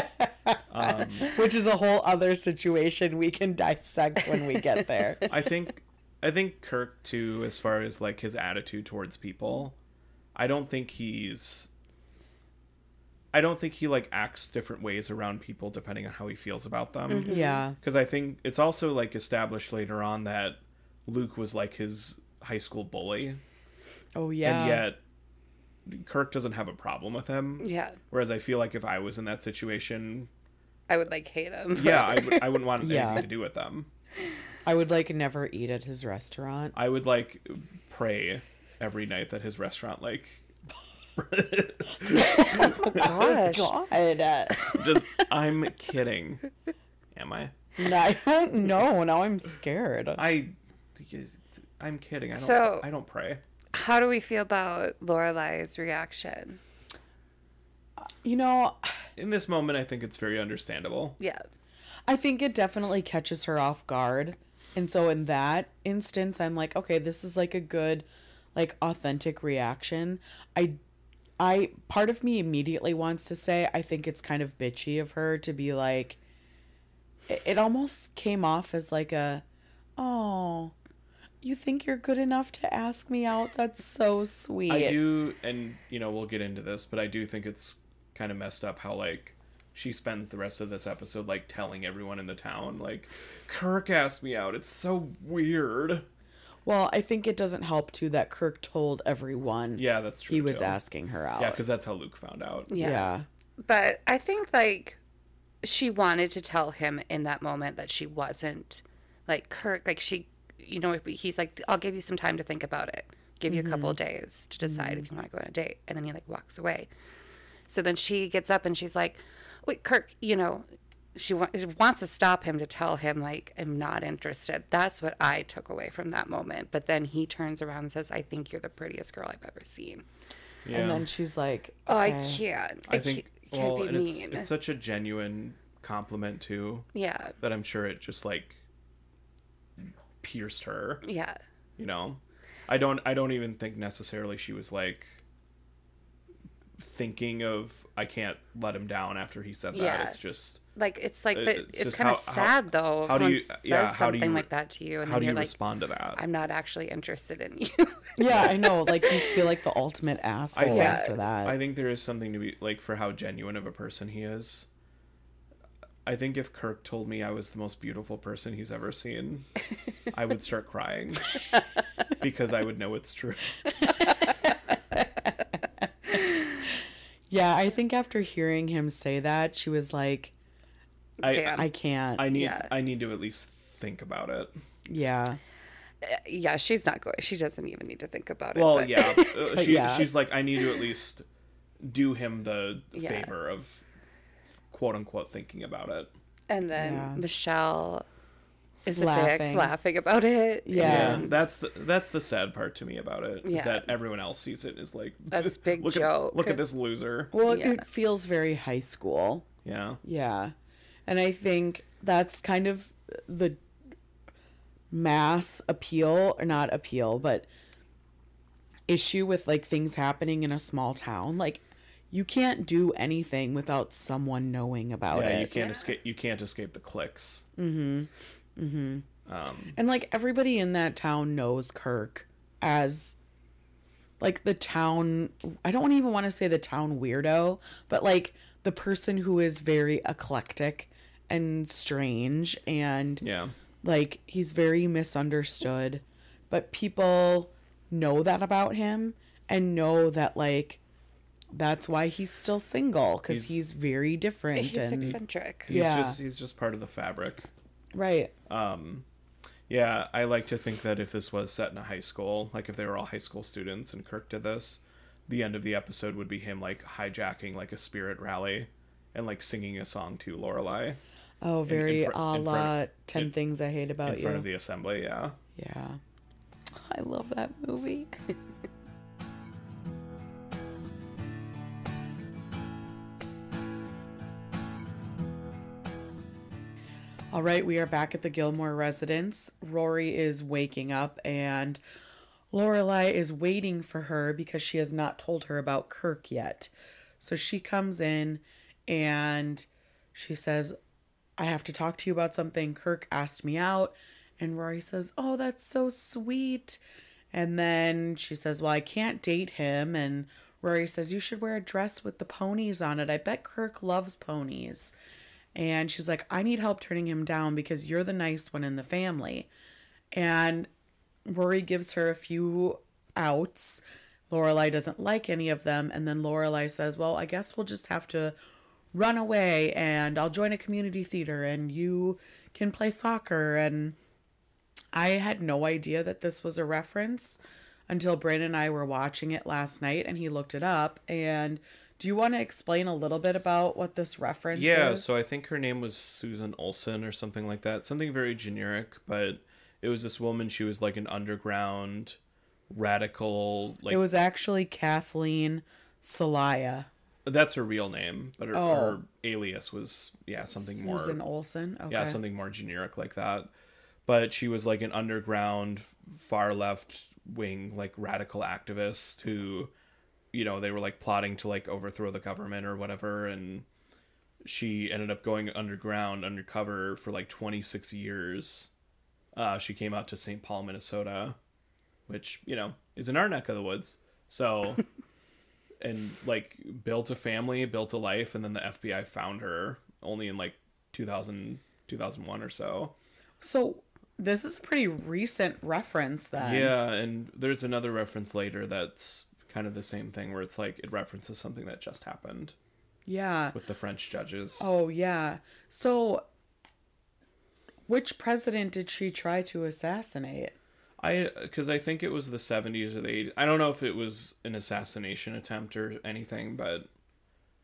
um, which is a whole other situation we can dissect when we get there. I think I think Kirk too, as far as like his attitude towards people, I don't think he's I don't think he like acts different ways around people depending on how he feels about them. yeah. Because I think it's also like established later on that Luke was like his high school bully, Oh, yeah. and yet Kirk doesn't have a problem with him. Yeah, Whereas I feel like if I was in that situation, I would like hate him. yeah, I would I wouldn't want anything Yeah. to do with them. I would like never eat at his restaurant. I would like pray every night that his restaurant like oh gosh. God. Uh, just I'm kidding. Am I? No, I don't know. Now I'm scared. I I'm kidding. I don't So- I don't pray. How do we feel about Lorelai's reaction? You know, In this moment I think it's very understandable. Yeah. I think it definitely catches her off guard. And so in that instance, I'm like, okay, this is like a good, like authentic reaction. I I part of me immediately wants to say I think it's kind of bitchy of her to be like it, it almost came off as like a oh You think you're good enough to ask me out? That's so sweet. I do, and you know we'll get into this, but I do think it's kind of messed up how like she spends the rest of this episode like telling everyone in the town like Kirk asked me out. It's so weird. Well, I think it doesn't help too that Kirk told everyone Yeah, that's true. he was too. asking her out. Yeah, because that's how Luke found out. Yeah. yeah. But I think like she wanted to tell him in that moment that she wasn't like Kirk. Like she, you know, he's like, "I'll give you some time to think about it. Give you a couple mm-hmm. of days to decide if mm-hmm. you want to go on a date." And then he like walks away. So then she gets up and she's like, "Wait, Kirk, you know." She wa- she wants to stop him to tell him like I'm not interested. That's what I took away from that moment. But then he turns around and says, "I think you're the prettiest girl I've ever seen." Yeah. And then she's like, Oh, I can't. I, I think can't, can't well, be and mean. it's it's such a genuine compliment too yeah, that I'm sure it just like pierced her. yeah. You know, I don't I don't even think necessarily she was like thinking of I can't let him down after he said that. Yeah. It's just Like it's like Uh, the, it's it's, kind how- of how- sad though. If how do someone you- says yeah, how do something you like that to you, and how then do you you're like, respond to that? "I'm not actually interested in you." Yeah, I know. Like you feel like the ultimate asshole think- after that. I think there is something to be like for how genuine of a person he is. I think if Kirk told me I was the most beautiful person he's ever seen, I would start crying because I would know it's true. yeah, I think after hearing him say that, she was like, I I can't. I need Yeah. I need to at least think about it. yeah. yeah, she's not going. She doesn't even need to think about it. Well, but- yeah, uh, she, yeah. she's like I need to at least do him the Yeah. favor of quote unquote thinking about it. And then Yeah. Michel is a Laughing. dick, laughing about it. Yeah. and that's the that's the sad part to me about it is Yeah. that everyone else sees it as like That's big look joke. At, look at this loser. Well, Yeah. it feels very high school. Yeah. Yeah. And I think that's kind of the mass appeal, or not appeal, but issue with like things happening in a small town. Like, you can't do anything without someone knowing about Yeah, it. you can't escape. You can't escape the clicks. Mm-hmm. Mm-hmm. Um, And like everybody in that town knows Kirk as like the town I don't even want to say the town weirdo, but like the person who is very eclectic and strange and yeah. like he's very misunderstood, but people know that about him and know that like that's why he's still single cuz He's- he's, very different He's and eccentric. He's Yeah. just he's just part of the fabric. right. Um yeah, I like to think that if this was set in a high school, like if they were all high school students and Kirk did this, the end of the episode would be him like hijacking like a spirit rally and like singing a song to Lorelai Oh, very fr- a in la of- 10 in- things I hate about in you. In front of the assembly. Yeah. Yeah. I love that movie. All right, we are back at the Gilmore residence. Rory is waking up and Lorelai is waiting for her because she has not told her about Kirk yet. So she comes in and she says, I have to talk to you about something. Kirk asked me out. And Rory says, Oh, that's so sweet. And then she says, Well, I can't date him. And Rory says, You should wear a dress with the ponies on it. I bet Kirk loves ponies. And she's like, I need help turning him down because you're the nice one in the family. And Rory gives her a few outs. Lorelai doesn't like any of them. And then Lorelai says, Well, I guess we'll just have to run away and I'll join a community theater and you can play soccer. And I had no idea that this was a reference until Brandon and I were watching it last night and he looked it up. And do you want to explain a little bit about what this reference Yeah, is? so I think her name was Susan Olson or something like that. Something very generic, but it was this woman. She was like an underground radical. Like it was actually Kathleen Soliah. that's her real name, but her, Oh. her alias was yeah something Susan more Olsen. Okay. yeah something more generic like that. But she was like an underground, far left wing, like radical activist who, you know, they were like plotting to like overthrow the government or whatever, and she ended up going underground, undercover for like 26 years, uh, she came out to St. Paul, Minnesota, which you know is in our neck of the woods. So, and like built a family, built a life, and then the FBI found her only in like 2000, 2001 or so. So this is a pretty recent reference then. Yeah, and there's another reference later that's kind of the same thing where it's like it references something that just happened Yeah. with the French judges. Oh yeah. So which president did she try to assassinate? I because I think it was the 70s or the 80s. I don't know if it was an assassination attempt or anything, but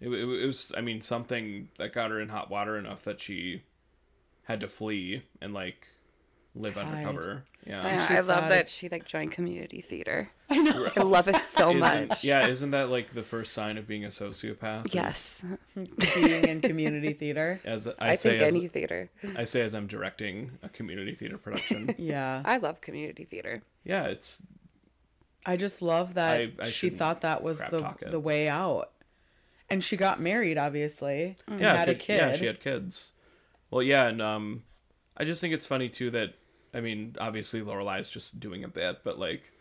it, it, it was. I mean, something that got her in hot water enough that she had to flee and like live Hide. undercover. Yeah. Yeah, she I love that she like joined community theater. I know. I love it so Isn't- much. Yeah, isn't that like the first sign of being a sociopath? Yes. Being in community theater. As I, I, say, think as, any theater. I say as I'm directing a community theater production. Yeah. I love community theater. yeah, it's I just love that I- I she thought that was the talk the way out. And she got married obviously. And yeah, had a kid. Yeah, she had kids. Well, yeah, and um, I just think it's funny too that I mean, obviously Lorelai's just doing a bit, but like,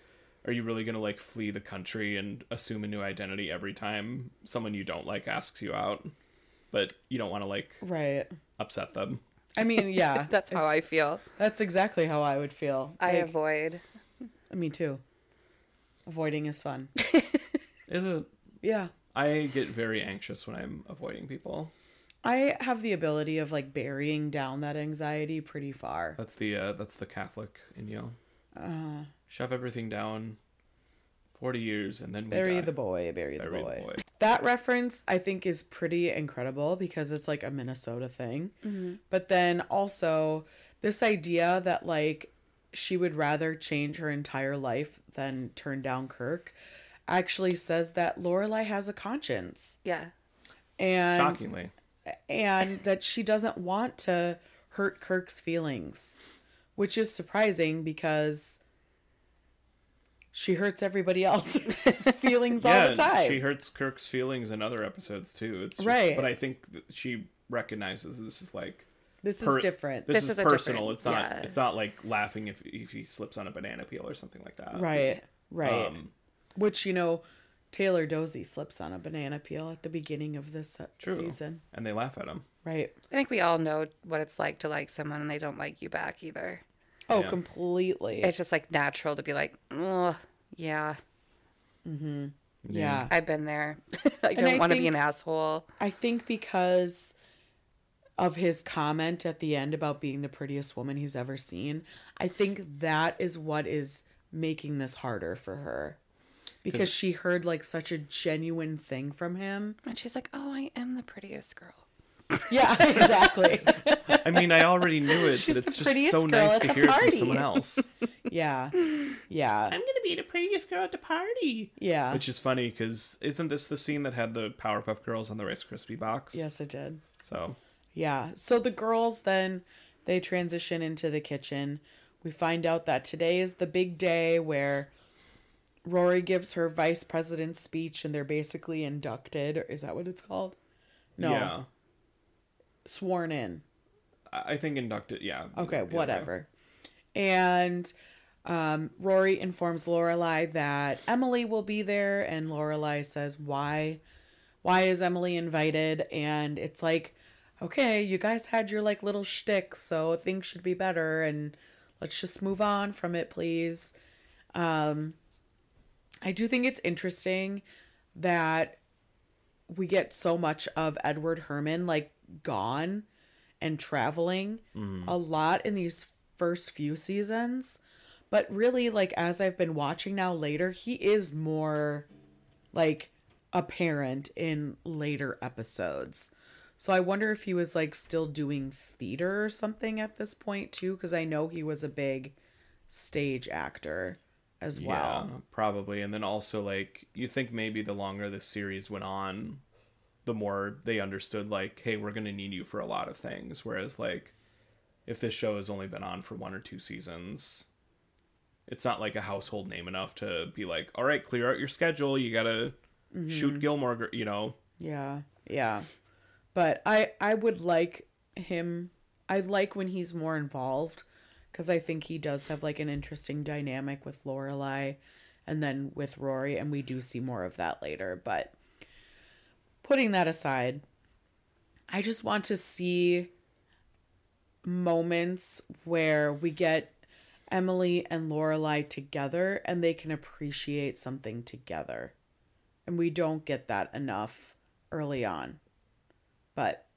are you really gonna like flee the country and assume a new identity every time someone you don't like asks you out? But you don't want to like Right. upset them. I mean, yeah. That's how I feel. That's exactly how I would feel. I Like, avoid. me too. Avoiding is fun. Is it? Yeah. I get very anxious when I'm avoiding people. I have the ability of like burying down that anxiety pretty far. That's the uh, that's the Catholic in you. Uh, Shove everything down. Forty years and then we bury die. the boy, bury the Bury the boy. boy. That reference I think is pretty incredible because it's like a Minnesota thing. But then also this idea that like she would rather change her entire life than turn down Kirk actually says that Lorelai has a conscience Yeah. and Shockingly. And that she doesn't want to hurt Kirk's feelings, which is surprising because she hurts everybody else's feelings all the time. She hurts Kirk's feelings in other episodes too. It's just, Right. But I think that she recognizes this is like this per- is different. This, This is, is personal. It's not. yeah. It's not like laughing if if he slips on a banana peel or something like that. right, right. Um, Which, you know, Taylor Doose slips on a banana peel at the beginning of this uh, True. season. and they laugh at him. Right. I think we all know what it's like to like someone and they don't like you back either. Oh, Yeah. completely. It's just like natural to be like, oh, yeah, Hmm. yeah. I've been there. I don't want to be an asshole. I think because of his comment at the end about being the prettiest woman he's ever seen, I think that is what is making this harder for her. Because she heard like such a genuine thing from him. And she's like, oh, I am the prettiest girl. Yeah, exactly. I mean, I already knew it, She's but it's just so nice to the hear it from someone else. yeah. Yeah. I'm gonna be the prettiest girl at the party. Yeah. Which is funny because isn't this the scene that had the Powerpuff Girls on the Rice Krispie box? Yes, it did. So Yeah. So the girls then they transition into the kitchen. We find out that today is the big day where Rory gives her vice president's speech and they're basically inducted. Is that what it's called? No. yeah, Sworn in. I think inducted. Yeah. Okay, whatever. And um, Rory informs Lorelai that Emily will be there, and Lorelai says, "Why? Why is Emily invited?" And it's like, okay, you guys had your like little shtick, so things should be better, and let's just move on from it, please. Um, I do think it's interesting that we get so much of Edward Herrmann like gone and traveling mm-hmm. a lot in these first few seasons. But really, like, as I've been watching now later, he is more like apparent in later episodes. So I wonder if he was like still doing theater or something at this point too, because I know he was a big stage actor as Yeah, well. probably. And then also like you think maybe the longer this series went on, the more they understood like, hey, we're gonna need you for a lot of things. Whereas like if this show has only been on for one or two seasons, it's not like a household name enough to be like, all right, clear out your schedule. You gotta mm-hmm. shoot Gilmore, you know. Yeah, yeah. But I I would like him. I like when he's more involved because I think he does have like an interesting dynamic with Lorelai and then with Rory, and we do see more of that later. But putting that aside, I just want to see moments where we get Emily and Lorelai together and they can appreciate something together. And we don't get that enough early on. But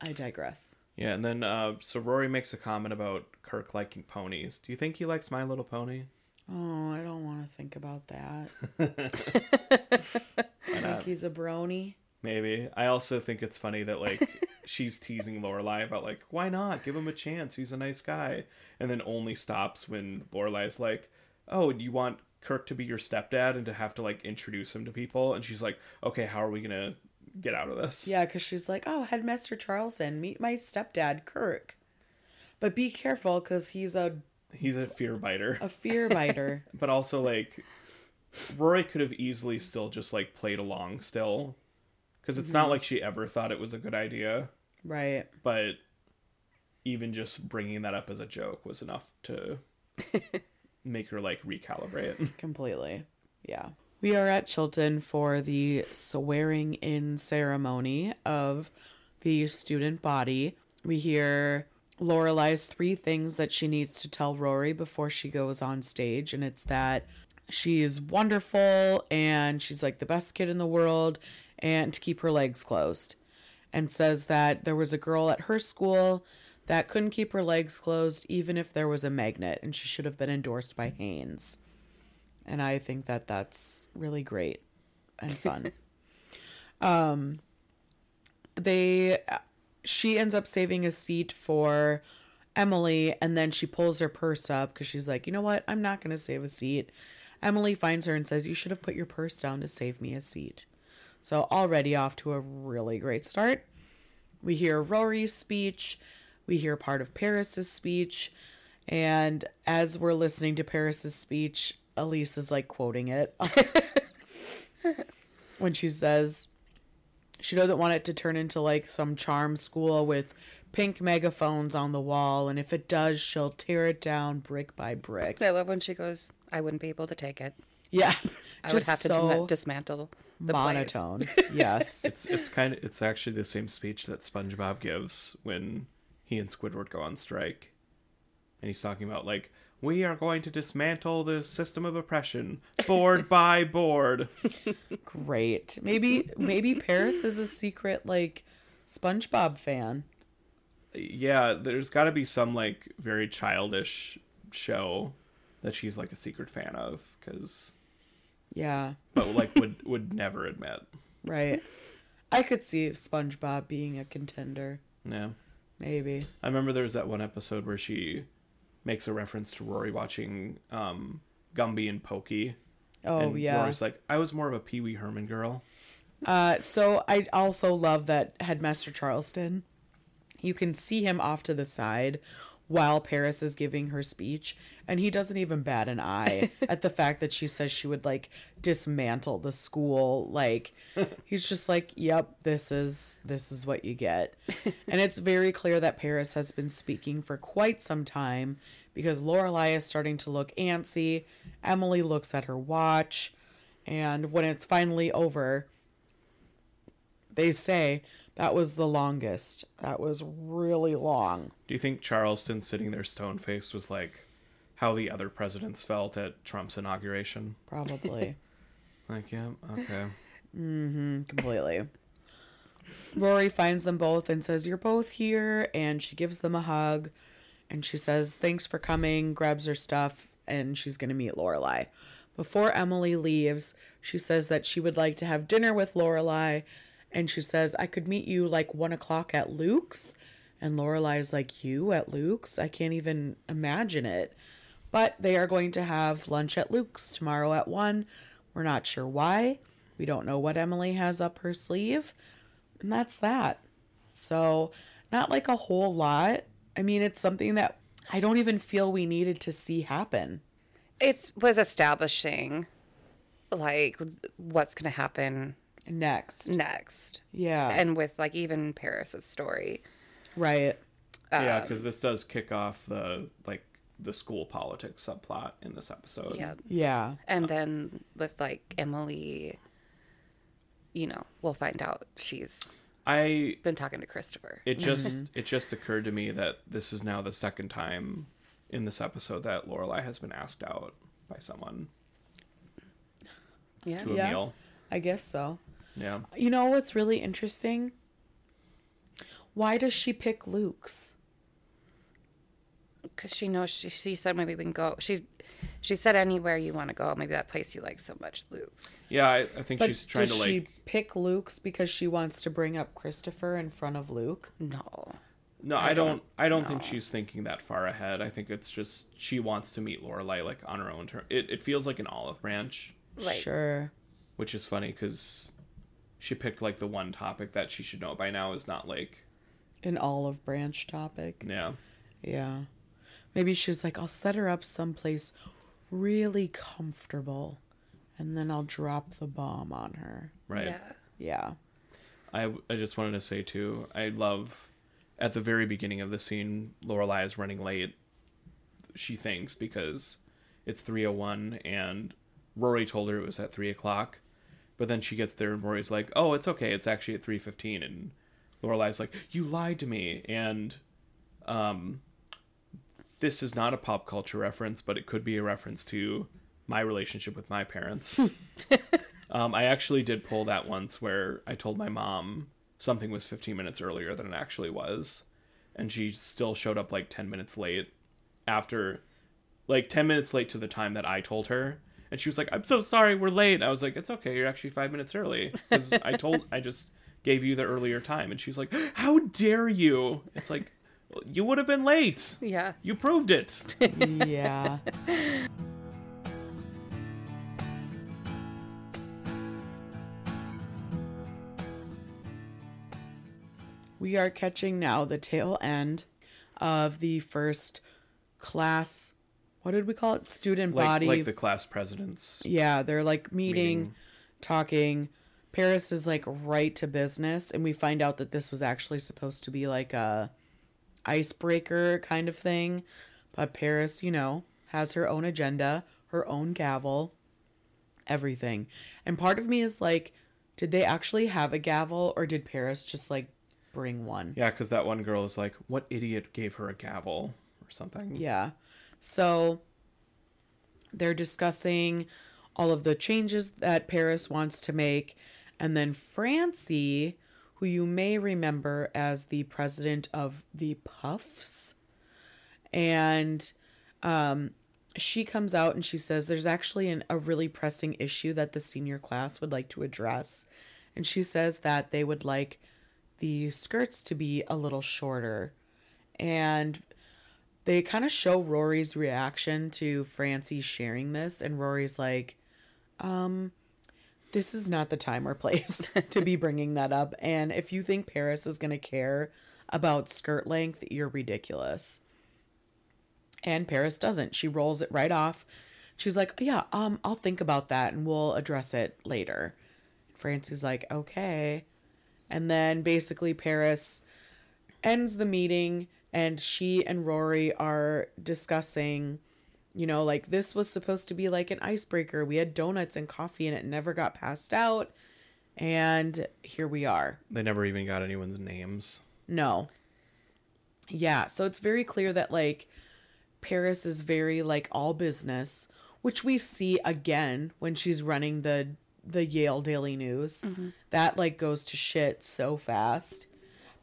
I digress. Yeah, and then uh, so Rory makes a comment about Kirk liking ponies. Do you think he likes My Little Pony? Oh, I don't want to think about that. I think he's a brony. Maybe. I also think it's funny that like she's teasing Lorelai about like why not give him a chance? He's a nice guy, and then only stops when Lorelai's like, "Oh, do you want Kirk to be your stepdad and to have to like introduce him to people?" And she's like, "Okay, how are we gonna get out of this?" Yeah, because she's like, oh, Headmaster Charleston, meet my stepdad, Kirk. But be careful because he's a, he's a fear biter, a fear biter. but also like Rory could have easily still just like played along still, because it's not mm-hmm. like she ever thought it was a good idea. right. but even just bringing that up as a joke was enough to make her like recalibrate. Completely. Yeah. We are at Chilton for the swearing in ceremony of the student body. We hear Lorelai's three things that she needs to tell Rory before she goes on stage, and it's that she's wonderful and she's like the best kid in the world and to keep her legs closed. And says that there was a girl at her school that couldn't keep her legs closed even if there was a magnet, and she should have been endorsed by Hanes. And I think that that's really great and fun. um, they, she ends up saving a seat for Emily, and then she pulls her purse up because she's like, you know what? I'm not going to save a seat. Emily finds her and says, You should have put your purse down to save me a seat. So, already off to a really great start. We hear Rory's speech, we hear part of Paris's speech, and as we're listening to Paris's speech, Elise is like quoting it when she says she doesn't want it to turn into like some charm school with pink megaphones on the wall, and if it does, she'll tear it down brick by brick. I love when she goes, I wouldn't be able to take it. Yeah, I would have to so dis- dismantle the monotone. yes, it's it's kind of it's actually the same speech that SpongeBob gives when he and Squidward go on strike, and he's talking about like we are going to dismantle the system of oppression board by board. great. Maybe maybe Paris is a secret like SpongeBob fan. yeah, there's got to be some like very childish show that she's like a secret fan of because Yeah, but like would would never admit. right. I could see SpongeBob being a contender. Yeah. Maybe. I remember there was that one episode where she makes a reference to Rory watching um, Gumby and Pokey. Oh and yeah. Rory's like, I was more of a Pee Wee Herman girl. Uh, so I also love that Headmaster Charleston. You can see him off to the side while Paris is giving her speech, and he doesn't even bat an eye at the fact that she says she would like dismantle the school. Like he's just like, "Yep, this is this is what you get," and it's very clear that Paris has been speaking for quite some time because Lorelai is starting to look antsy. Emily looks at her watch, and when it's finally over, they say that was the longest. That was really long. Do you think Charleston sitting there stone faced was like how the other presidents felt at Trump's inauguration? Probably. Like, yeah, okay. Mm-hmm. Completely. Rory finds them both and says, You're both here. And she gives them a hug. And she says, Thanks for coming, grabs her stuff, and she's going to meet Lorelai. Before Emily leaves, she says that she would like to have dinner with Lorelai. And she says, I could meet you like one o'clock at Luke's. And Lorelai is like, You at Luke's? I can't even imagine it. But they are going to have lunch at Luke's tomorrow at 1. We're not sure why. We don't know what Emily has up her sleeve. And that's that. So, not like a whole lot. I mean, it's something that I don't even feel we needed to see happen. It was establishing like what's going to happen Next. next. Yeah. And with like even Paris's story. right. yeah, um, because this does kick off the like the school politics subplot in this episode. Yeah. Yeah. And then with like Emily, you know, we'll find out she's I been talking to Christopher. it just mm-hmm. it just occurred to me that this is now the second time in this episode that Lorelai has been asked out by someone Yeah. to a Yeah. meal. I guess so. Yeah. You know what's really interesting? Why does she pick Luke's? Because she knows she, she said maybe we can go. She she said anywhere you want to go. Maybe that place you like so much, Luke's. Yeah, I, I think But she's trying does to she like pick Luke's because she wants to bring up Christopher in front of Luke? No. No, I, don't. I don't think she's thinking that far ahead. I think it's just she wants to meet Lorelai like on her own terms. It it feels like an olive branch, Like Sure. which is funny because she picked like the one topic that she should know by now is not like An olive branch topic. yeah Yeah. Maybe she's like, I'll set her up someplace really comfortable and then I'll drop the bomb on her. right. Yeah. Yeah. I I just wanted to say too. I love at the very beginning of the scene, Lorelai is running late. She thinks because it's three o one and Rory told her it was at three o'clock, but then she gets there and Rory's like, "Oh, it's okay. It's actually at three fifteen. And Lorelai's like, "You lied to me." And um, this is not a pop culture reference, but it could be a reference to my relationship with my parents. Um, I actually did pull that once where I told my mom something was 15 minutes earlier than it actually was. And she still showed up like 10 minutes late after, like 10 minutes late to the time that I told her. And she was like, I'm so sorry, we're late. I was like, it's okay, you're actually five minutes early. Because I told, I just gave you the earlier time. And she's like, how dare you? It's like, "Well, you would have been late. Yeah. You proved it. Yeah. we are catching now the tail end of the first class. What did we call it? Student like, body. like the class presidents. yeah, they're like meeting, Meeting. talking. Paris is like right to business, and we find out that this was actually supposed to be like a icebreaker kind of thing. But Paris, you know, has her own agenda, her own gavel, everything. And part of me is like, did they actually have a gavel or did Paris just like bring one? Yeah, because that one girl is like, what idiot gave her a gavel or something? Yeah. So they're discussing all of the changes that Paris wants to make. And then Francie, who you may remember as the president of the Puffs, and um, she comes out and she says there's actually an, a really pressing issue that the senior class would like to address. And she says that they would like the skirts to be a little shorter. And they kind of show Rory's reaction to Francie sharing this, and Rory's like, um, this is not the time or place to be bringing that up. And if you think Paris is going to care about skirt length, you're ridiculous. And Paris doesn't. She rolls it right off. She's like, yeah, um, I'll think about that and we'll address it later. Francie's like, okay. And then basically Paris ends the meeting and she and Rory are discussing, you know, like this was supposed to be like an icebreaker. We had donuts and coffee and it never got passed out. And here we are. They never even got anyone's names. No. Yeah, so it's very clear that like Paris is very like all business, which we see again when she's running the the Yale Daily News. Mm-hmm. That like goes to shit so fast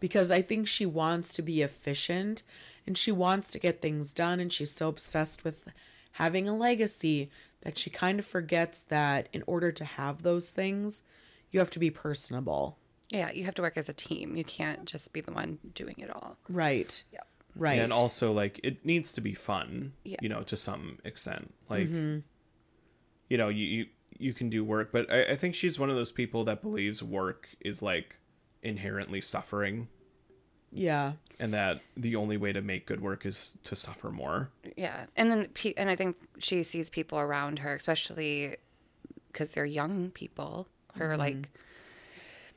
because I think she wants to be efficient and she wants to get things done and she's so obsessed with having a legacy that she kind of forgets that in order to have those things, you have to be personable. Yeah, you have to work as a team. You can't just be the one doing it all. Right. Yeah. Right. And also, like, it needs to be fun, Yeah. you know, to some extent. Like, mm-hmm. you know, you, you, you can do work, but I, I think she's one of those people that believes work is, like, inherently suffering, yeah. and that the only way to make good work is to suffer more. Yeah, and then and I think she sees people around her, especially because they're young people, her mm-hmm. like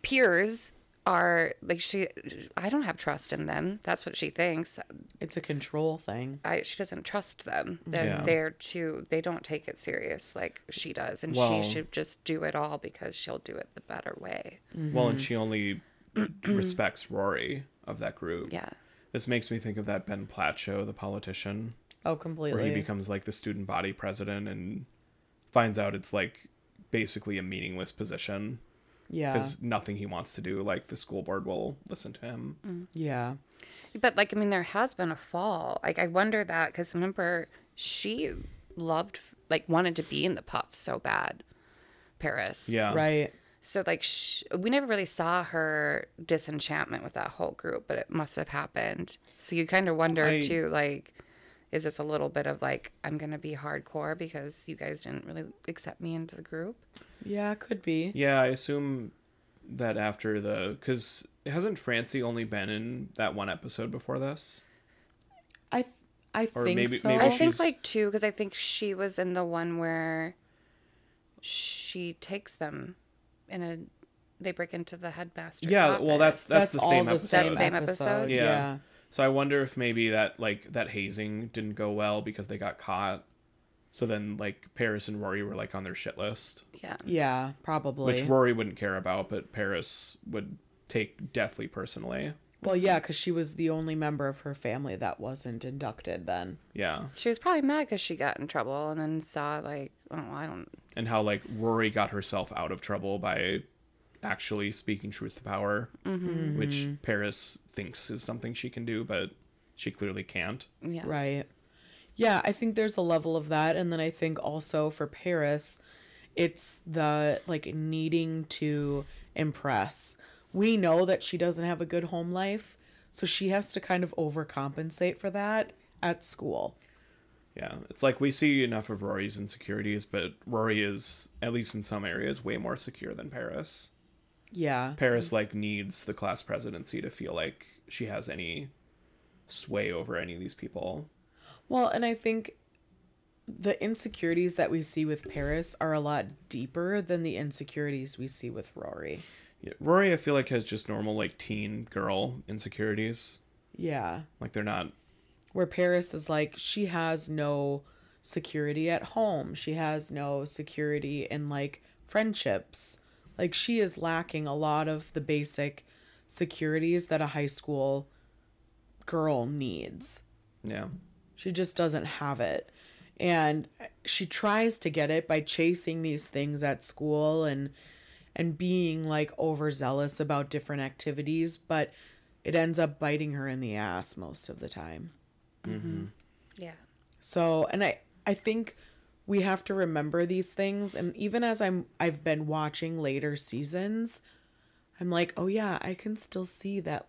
peers, are like she I don't have trust in them. That's what she thinks. It's a control thing. I she doesn't trust them. Mm-hmm. That Yeah. they're too they don't take it serious like she does and Well- she should just do it all because she'll do it the better way. Mm-hmm. Well, and she only respects Rory of that group. Yeah. This makes me think of that Ben Platt show, The Politician, Oh, completely. where he becomes like the student body president and finds out it's like basically a meaningless position yeah. because nothing he wants to do, like the school board will listen to him. Mm. Yeah. But like I mean there has been a fall. Like I wonder that cuz remember she loved like wanted to be in the puffs so bad. Paris. Yeah. Right. So like sh- we never really saw her disenchantment with that whole group, but it must have happened. So you kind of wonder I- too, like, is this a little bit of like I'm gonna be hardcore because you guys didn't really accept me into the group? Yeah, could be. Yeah, I assume that after the because hasn't Francie only been in that one episode before this? I th- I Or think maybe- so. maybe I she's- think like two because I think she was in the one where she takes them in a they break into the headmaster's Yeah, well, that's office. that's, the same the episode. same, That same episode. episode? Yeah. yeah. So I wonder if maybe that like that hazing didn't go well because they got caught. So then like Paris and Rory were like on their shit list, yeah. Yeah, probably. which Rory wouldn't care about, but Paris would take deathly personally. Well, yeah, because she was the only member of her family that wasn't inducted then. Yeah. She was probably mad because she got in trouble and then saw like oh I don't And how like Rory got herself out of trouble by actually speaking truth to power, mm-hmm. which Paris thinks is something she can do, but she clearly can't. yeah Right. Yeah, I think there's a level of that. And then I think also for Paris, it's the like needing to impress. We know that she doesn't have a good home life, so she has to kind of overcompensate for that at school. Yeah, it's like we see enough of Rory's insecurities, but Rory is, at least in some areas, way more secure than Paris. Yeah. Paris like needs the class presidency to feel like she has any sway over any of these people. Well, and I think the insecurities that we see with Paris are a lot deeper than the insecurities we see with Rory. Yeah, Rory, I feel like has just normal like teen girl insecurities. Yeah. Like they're not. where Paris is like she has no security at home. She has no security in like friendships. Like she is lacking a lot of the basic securities that a high school girl needs. Yeah, She just doesn't have it. And she tries to get it by chasing these things at school and and being like overzealous about different activities, but it ends up biting her in the ass most of the time. Mm-hmm. Mm-hmm. yeah So, and I I think we have to remember these things and even as I'm I've been watching later seasons, I'm like, "Oh yeah, I can still see that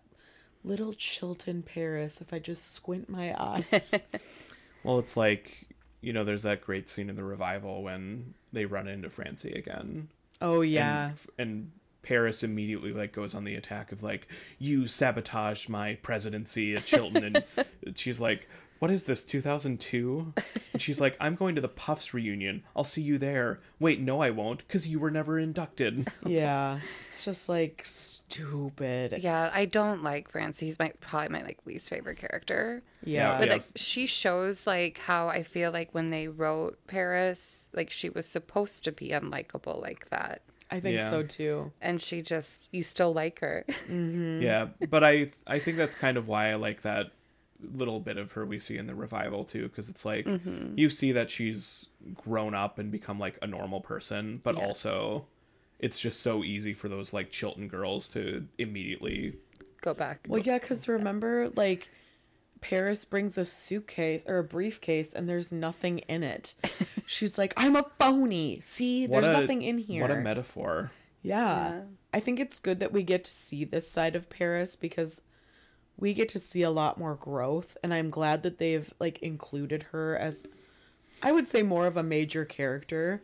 little Chilton Paris if I just squint my eyes." well, it's like you know, there's that great scene in the revival when they run into Francie again. Oh yeah. and, and Paris immediately like goes on the attack of like you sabotaged my presidency at Chilton and she's like what is this 2002 and she's like I'm going to the Puffs reunion I'll see you there wait no I won't cuz you were never inducted yeah. It's just like stupid. yeah I don't like Francie he's my probably my like least favorite character Yeah. but Yeah. like she shows like how I feel like when they wrote Paris like she was supposed to be unlikable like that I think Yeah. so too. and she just you still like her mm-hmm. yeah but I I think that's kind of why I like that little bit of her we see in the revival too because it's like mm-hmm. you see that she's grown up and become like a normal person but Yeah. also it's just so easy for those like Chilton girls to immediately go back Well, yeah, cuz remember like Paris brings a suitcase or a briefcase and there's nothing in it. She's like, "I'm a phony. See, What there's a- nothing in here." What a metaphor. Yeah. Yeah. I think it's good that we get to see this side of Paris because we get to see a lot more growth and I'm glad that they've like included her as I would say more of a major character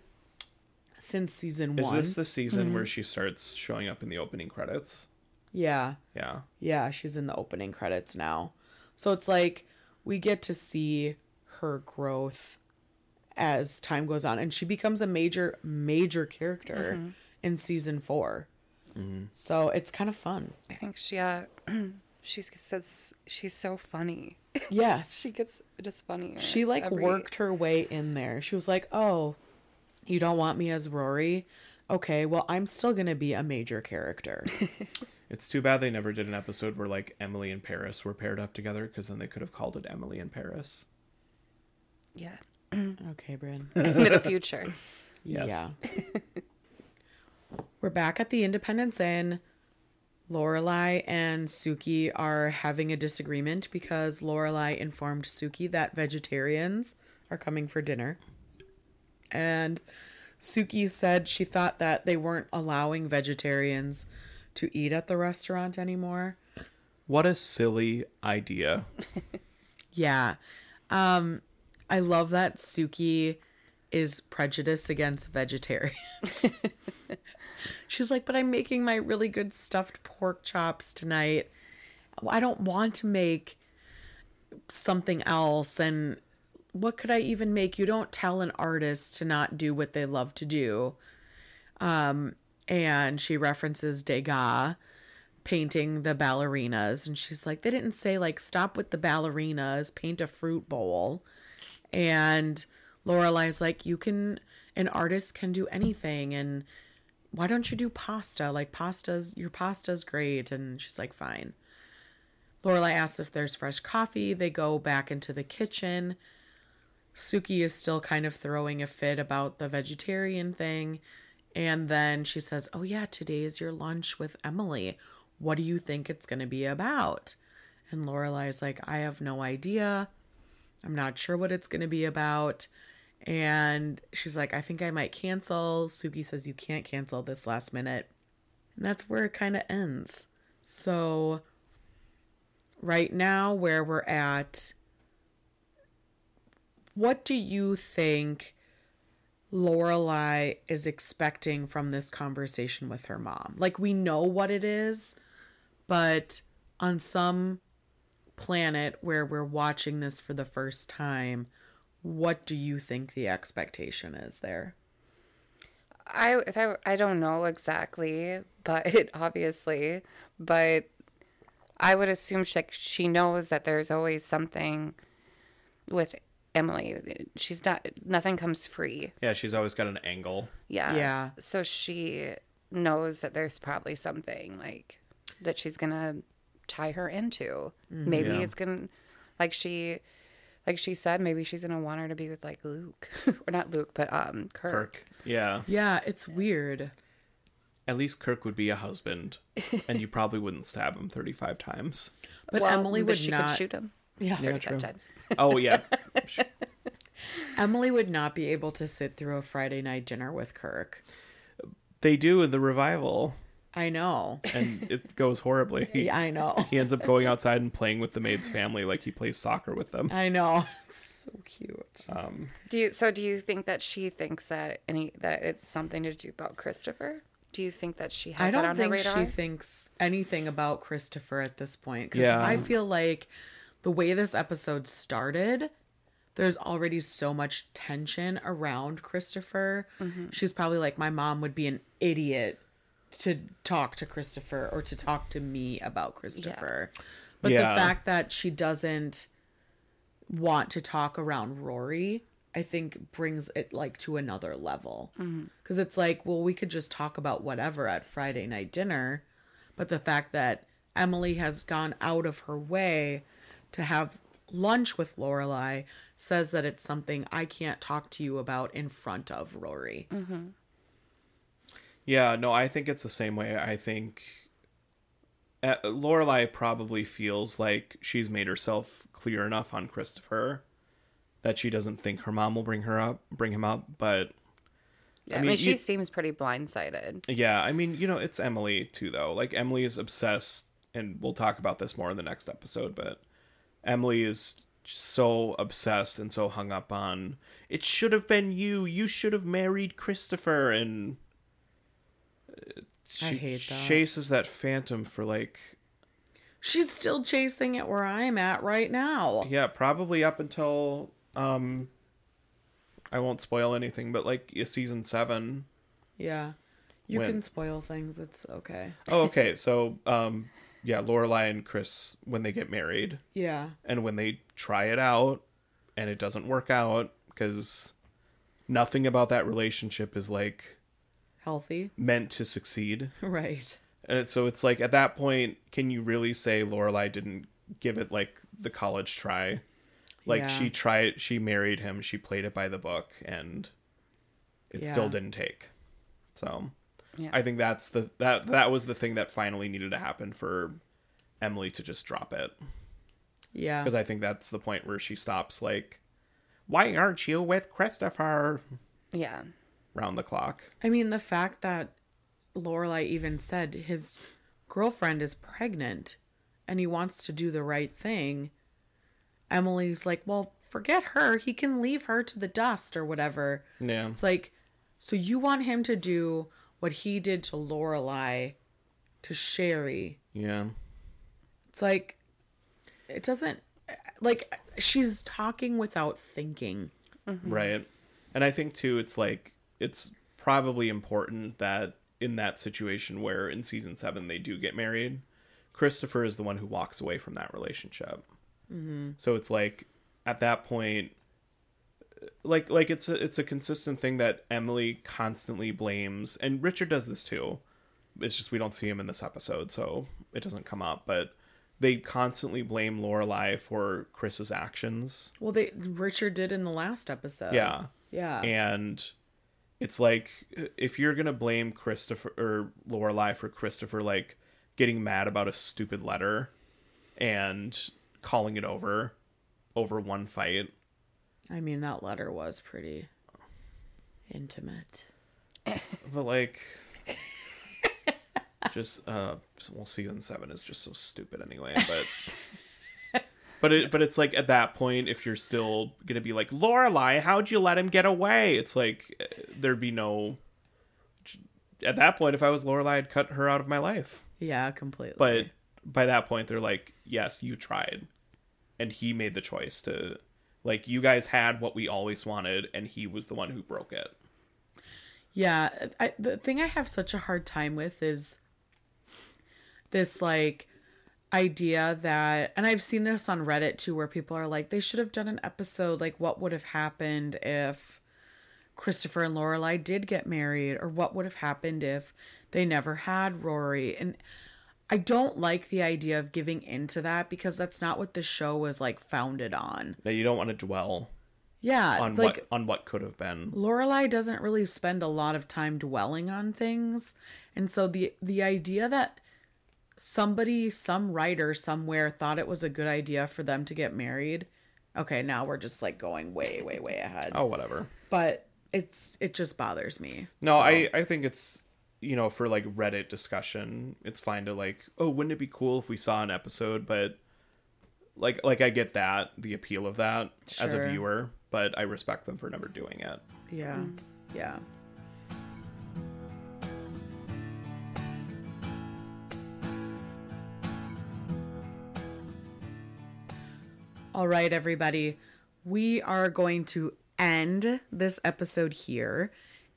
since season one. Is this the season where mm-hmm. she starts showing up in the opening credits? Yeah. Yeah. Yeah, she's in the opening credits now. So it's like we get to see her growth as time goes on and she becomes a major major character mm-hmm. in season 4. Mm-hmm. So it's kind of fun. I think she uh she says she's so funny. Yes. she gets just funnier. she like every- worked her way in there. She was like, "Oh, you don't want me as Rory? Okay, well, I'm still going to be a major character." It's too bad they never did an episode where like Emily and Paris were paired up together because then they could have called it Emily and Paris. Yeah. okay, Bryn. Middle future. Yes. Yeah. We're back at the Independence Inn. Lorelai and Sookie are having a disagreement because Lorelai informed Sookie that vegetarians are coming for dinner. And Sookie said she thought that they weren't allowing vegetarians to eat at the restaurant anymore. What a silly idea. Yeah. Um I love that Sookie is prejudiced against vegetarians. She's like, "But I'm making my really good stuffed pork chops tonight. I don't want to make something else and what could I even make? You don't tell an artist to not do what they love to do." Um and she references Degas painting the ballerinas and she's like they didn't say like stop with the ballerinas paint a fruit bowl and Lorelai's like you can an artist can do anything and why don't you do pasta like pasta's your pasta's great and she's like fine Lorelai asks if there's fresh coffee they go back into the kitchen Sookie is still kind of throwing a fit about the vegetarian thing and then she says, "Oh yeah, today is your lunch with Emily. What do you think it's going to be about?" And Lorelai's like, "I have no idea. I'm not sure what it's going to be about." And she's like, "I think I might cancel." Sookie says, "You can't cancel this last minute." And that's where it kind of ends. So right now where we're at what do you think Lorelai is expecting from this conversation with her mom. Like we know what it is, but on some planet where we're watching this for the first time, what do you think the expectation is there? I if I I don't know exactly, but obviously, but I would assume she she knows that there's always something with Emily. She's not nothing comes free. Yeah, she's always got an angle. Yeah. Yeah. So she knows that there's probably something like that she's gonna tie her into. Maybe Yeah. it's gonna like she like she said, maybe she's gonna want her to be with like Luke. or not Luke, but um Kirk. Kirk. Yeah. Yeah, it's weird. At least Kirk would be a husband, and you probably wouldn't stab him 35 times. But Well, Emily but she not could shoot him Yeah. Yeah, 35 true. times. Oh, yeah. Emily would not be able to sit through a Friday night dinner with Kirk. they do in the revival, I know. and it goes horribly. He, Yeah, I know. he ends up going outside and playing with the maid's family like he plays soccer with them. I know. It's so cute. Um, Do you so do you think that she thinks that any that it's something to do about Christopher? Do you think that she has I don't on her think radar? she thinks anything about Christopher at this point. Because Yeah. I feel like the way this episode started, there's already so much tension around Christopher. Mm-hmm. She's probably like, my mom would be an idiot to talk to Christopher or to talk to me about Christopher. But Yeah. the fact that she doesn't want to talk around Rory, I think brings it like to another level. Mm-hmm. Because it's like, well, we could just talk about whatever at Friday night dinner. But the fact that Emily has gone out of her way to have lunch with Lorelai says that it's something I can't talk to you about in front of Rory. Mm-hmm. Yeah, no, I think it's the same way. I think uh, Lorelai probably feels like she's made herself clear enough on Christopher that she doesn't think her mom will bring her up, bring him up. But Yeah, I, mean, mean, she you- seems pretty blindsided. yeah, I mean, you know, it's Emily too, though. Like Emily is obsessed, and we'll talk about this more in the next episode. But Emily is so obsessed and so hung up on it should have been you. You should have married Christopher, and she I hate that. chases that phantom for like She's still chasing it where I'm at right now. yeah, probably up until um, I won't spoil anything, but like yeah, season seven. Yeah. You When? can spoil things. It's okay. Oh, okay. So, um, yeah, Lorelai and Chris when they get married, Yeah. and when they try it out, and it doesn't work out because nothing about that relationship is like Healthy. meant to succeed. Right. And so it's like at that point, can you really say Lorelai didn't give it like the college try? Like Yeah. she tried, she married him, she played it by the book, and it still didn't take. So Yeah. I think that's the that that was the thing that finally needed to happen for Emily to just drop it Yeah. because I think that's the point where she stops like, why aren't you with Christopher? Yeah. Round the clock. I mean, the fact that Lorelai even said his girlfriend is pregnant and he wants to do the right thing. Emily's like, well, forget her. He can leave her to the dust or whatever. Yeah. It's like, so you want him to do what he did to Lorelai to Sherry. Yeah. It's like, it doesn't, like, she's talking without thinking. Right. And I think too it's like it's probably important that in that situation where in season 7 they do get married, Christopher is the one who walks away from that relationship. Mm-hmm. So it's like at that point like like it's a, it's a consistent thing that Emily constantly blames and Richard does this too. It's just we don't see him in this episode, so it doesn't come up, but they constantly blame Lorelai for Chris's actions. Well, they Richard did in the last episode. Yeah. Yeah. and it's like if you're gonna blame Christopher or Lorelai for Christopher like getting mad about a stupid letter and calling it over over one fight, I mean, that letter was pretty intimate. but like just uh well season seven is just so stupid anyway but but it but it's like at that point if you're still gonna be like lorelai how'd you let him get away? It's like uh, there'd be no at that point if i was lorelai i'd cut her out of my life. Yeah, completely. but by that point they're like yes you tried. And he made the choice to like you guys had what we always wanted and he was the one who broke it. Yeah, I, the thing I have such a hard time with is this like idea that, and I've seen this on Reddit too, where people are like, they should have done an episode like what would have happened if Christopher and Lorelai did get married, or what would have happened if they never had Rory, and. I don't like the idea of giving into that because that's not what the show was like founded on. that you don't want to dwell Yeah, on like what on what could have been Lorelai doesn't really spend a lot of time dwelling on things. And so the the idea that somebody, some writer somewhere thought it was a good idea for them to get married. Okay, now we're just like going way, way, way ahead. oh whatever But it's it just bothers me. No, So- I I think it's you know for like Reddit discussion, it's fine to like, oh, wouldn't it be cool if we saw an episode? But like like I get that the appeal of that as a viewer, but I respect them for never doing it. Yeah. Yeah. All right, everybody. We are going to end this episode here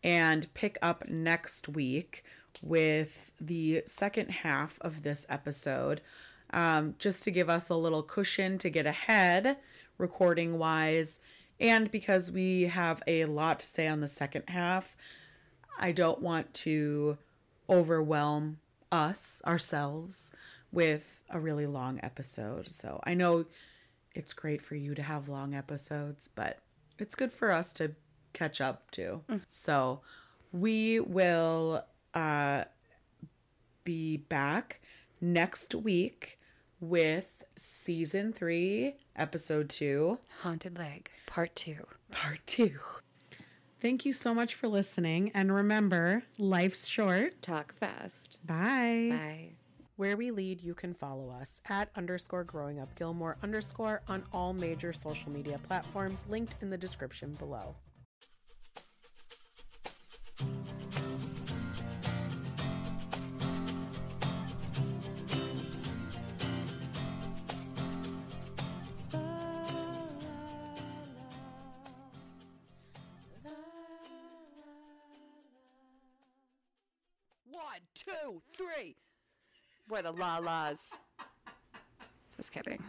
and pick up next week with the second half of this episode. Um, just to give us a little cushion to get ahead recording wise. And because we have a lot to say on the second half, I don't want to overwhelm us, ourselves, with a really long episode. So I know it's great for you to have long episodes, but it's good for us to catch up too. So we will uh, be back next week with season three, episode two, Haunted Leg, part two. part two. Thank you so much for listening. And remember, life's short. Talk fast. Bye. Bye. Where we lead, you can follow us at underscore growing up Gilmore underscore on all major social media platforms linked in the description below. One, two, three. We're the la las. Just kidding.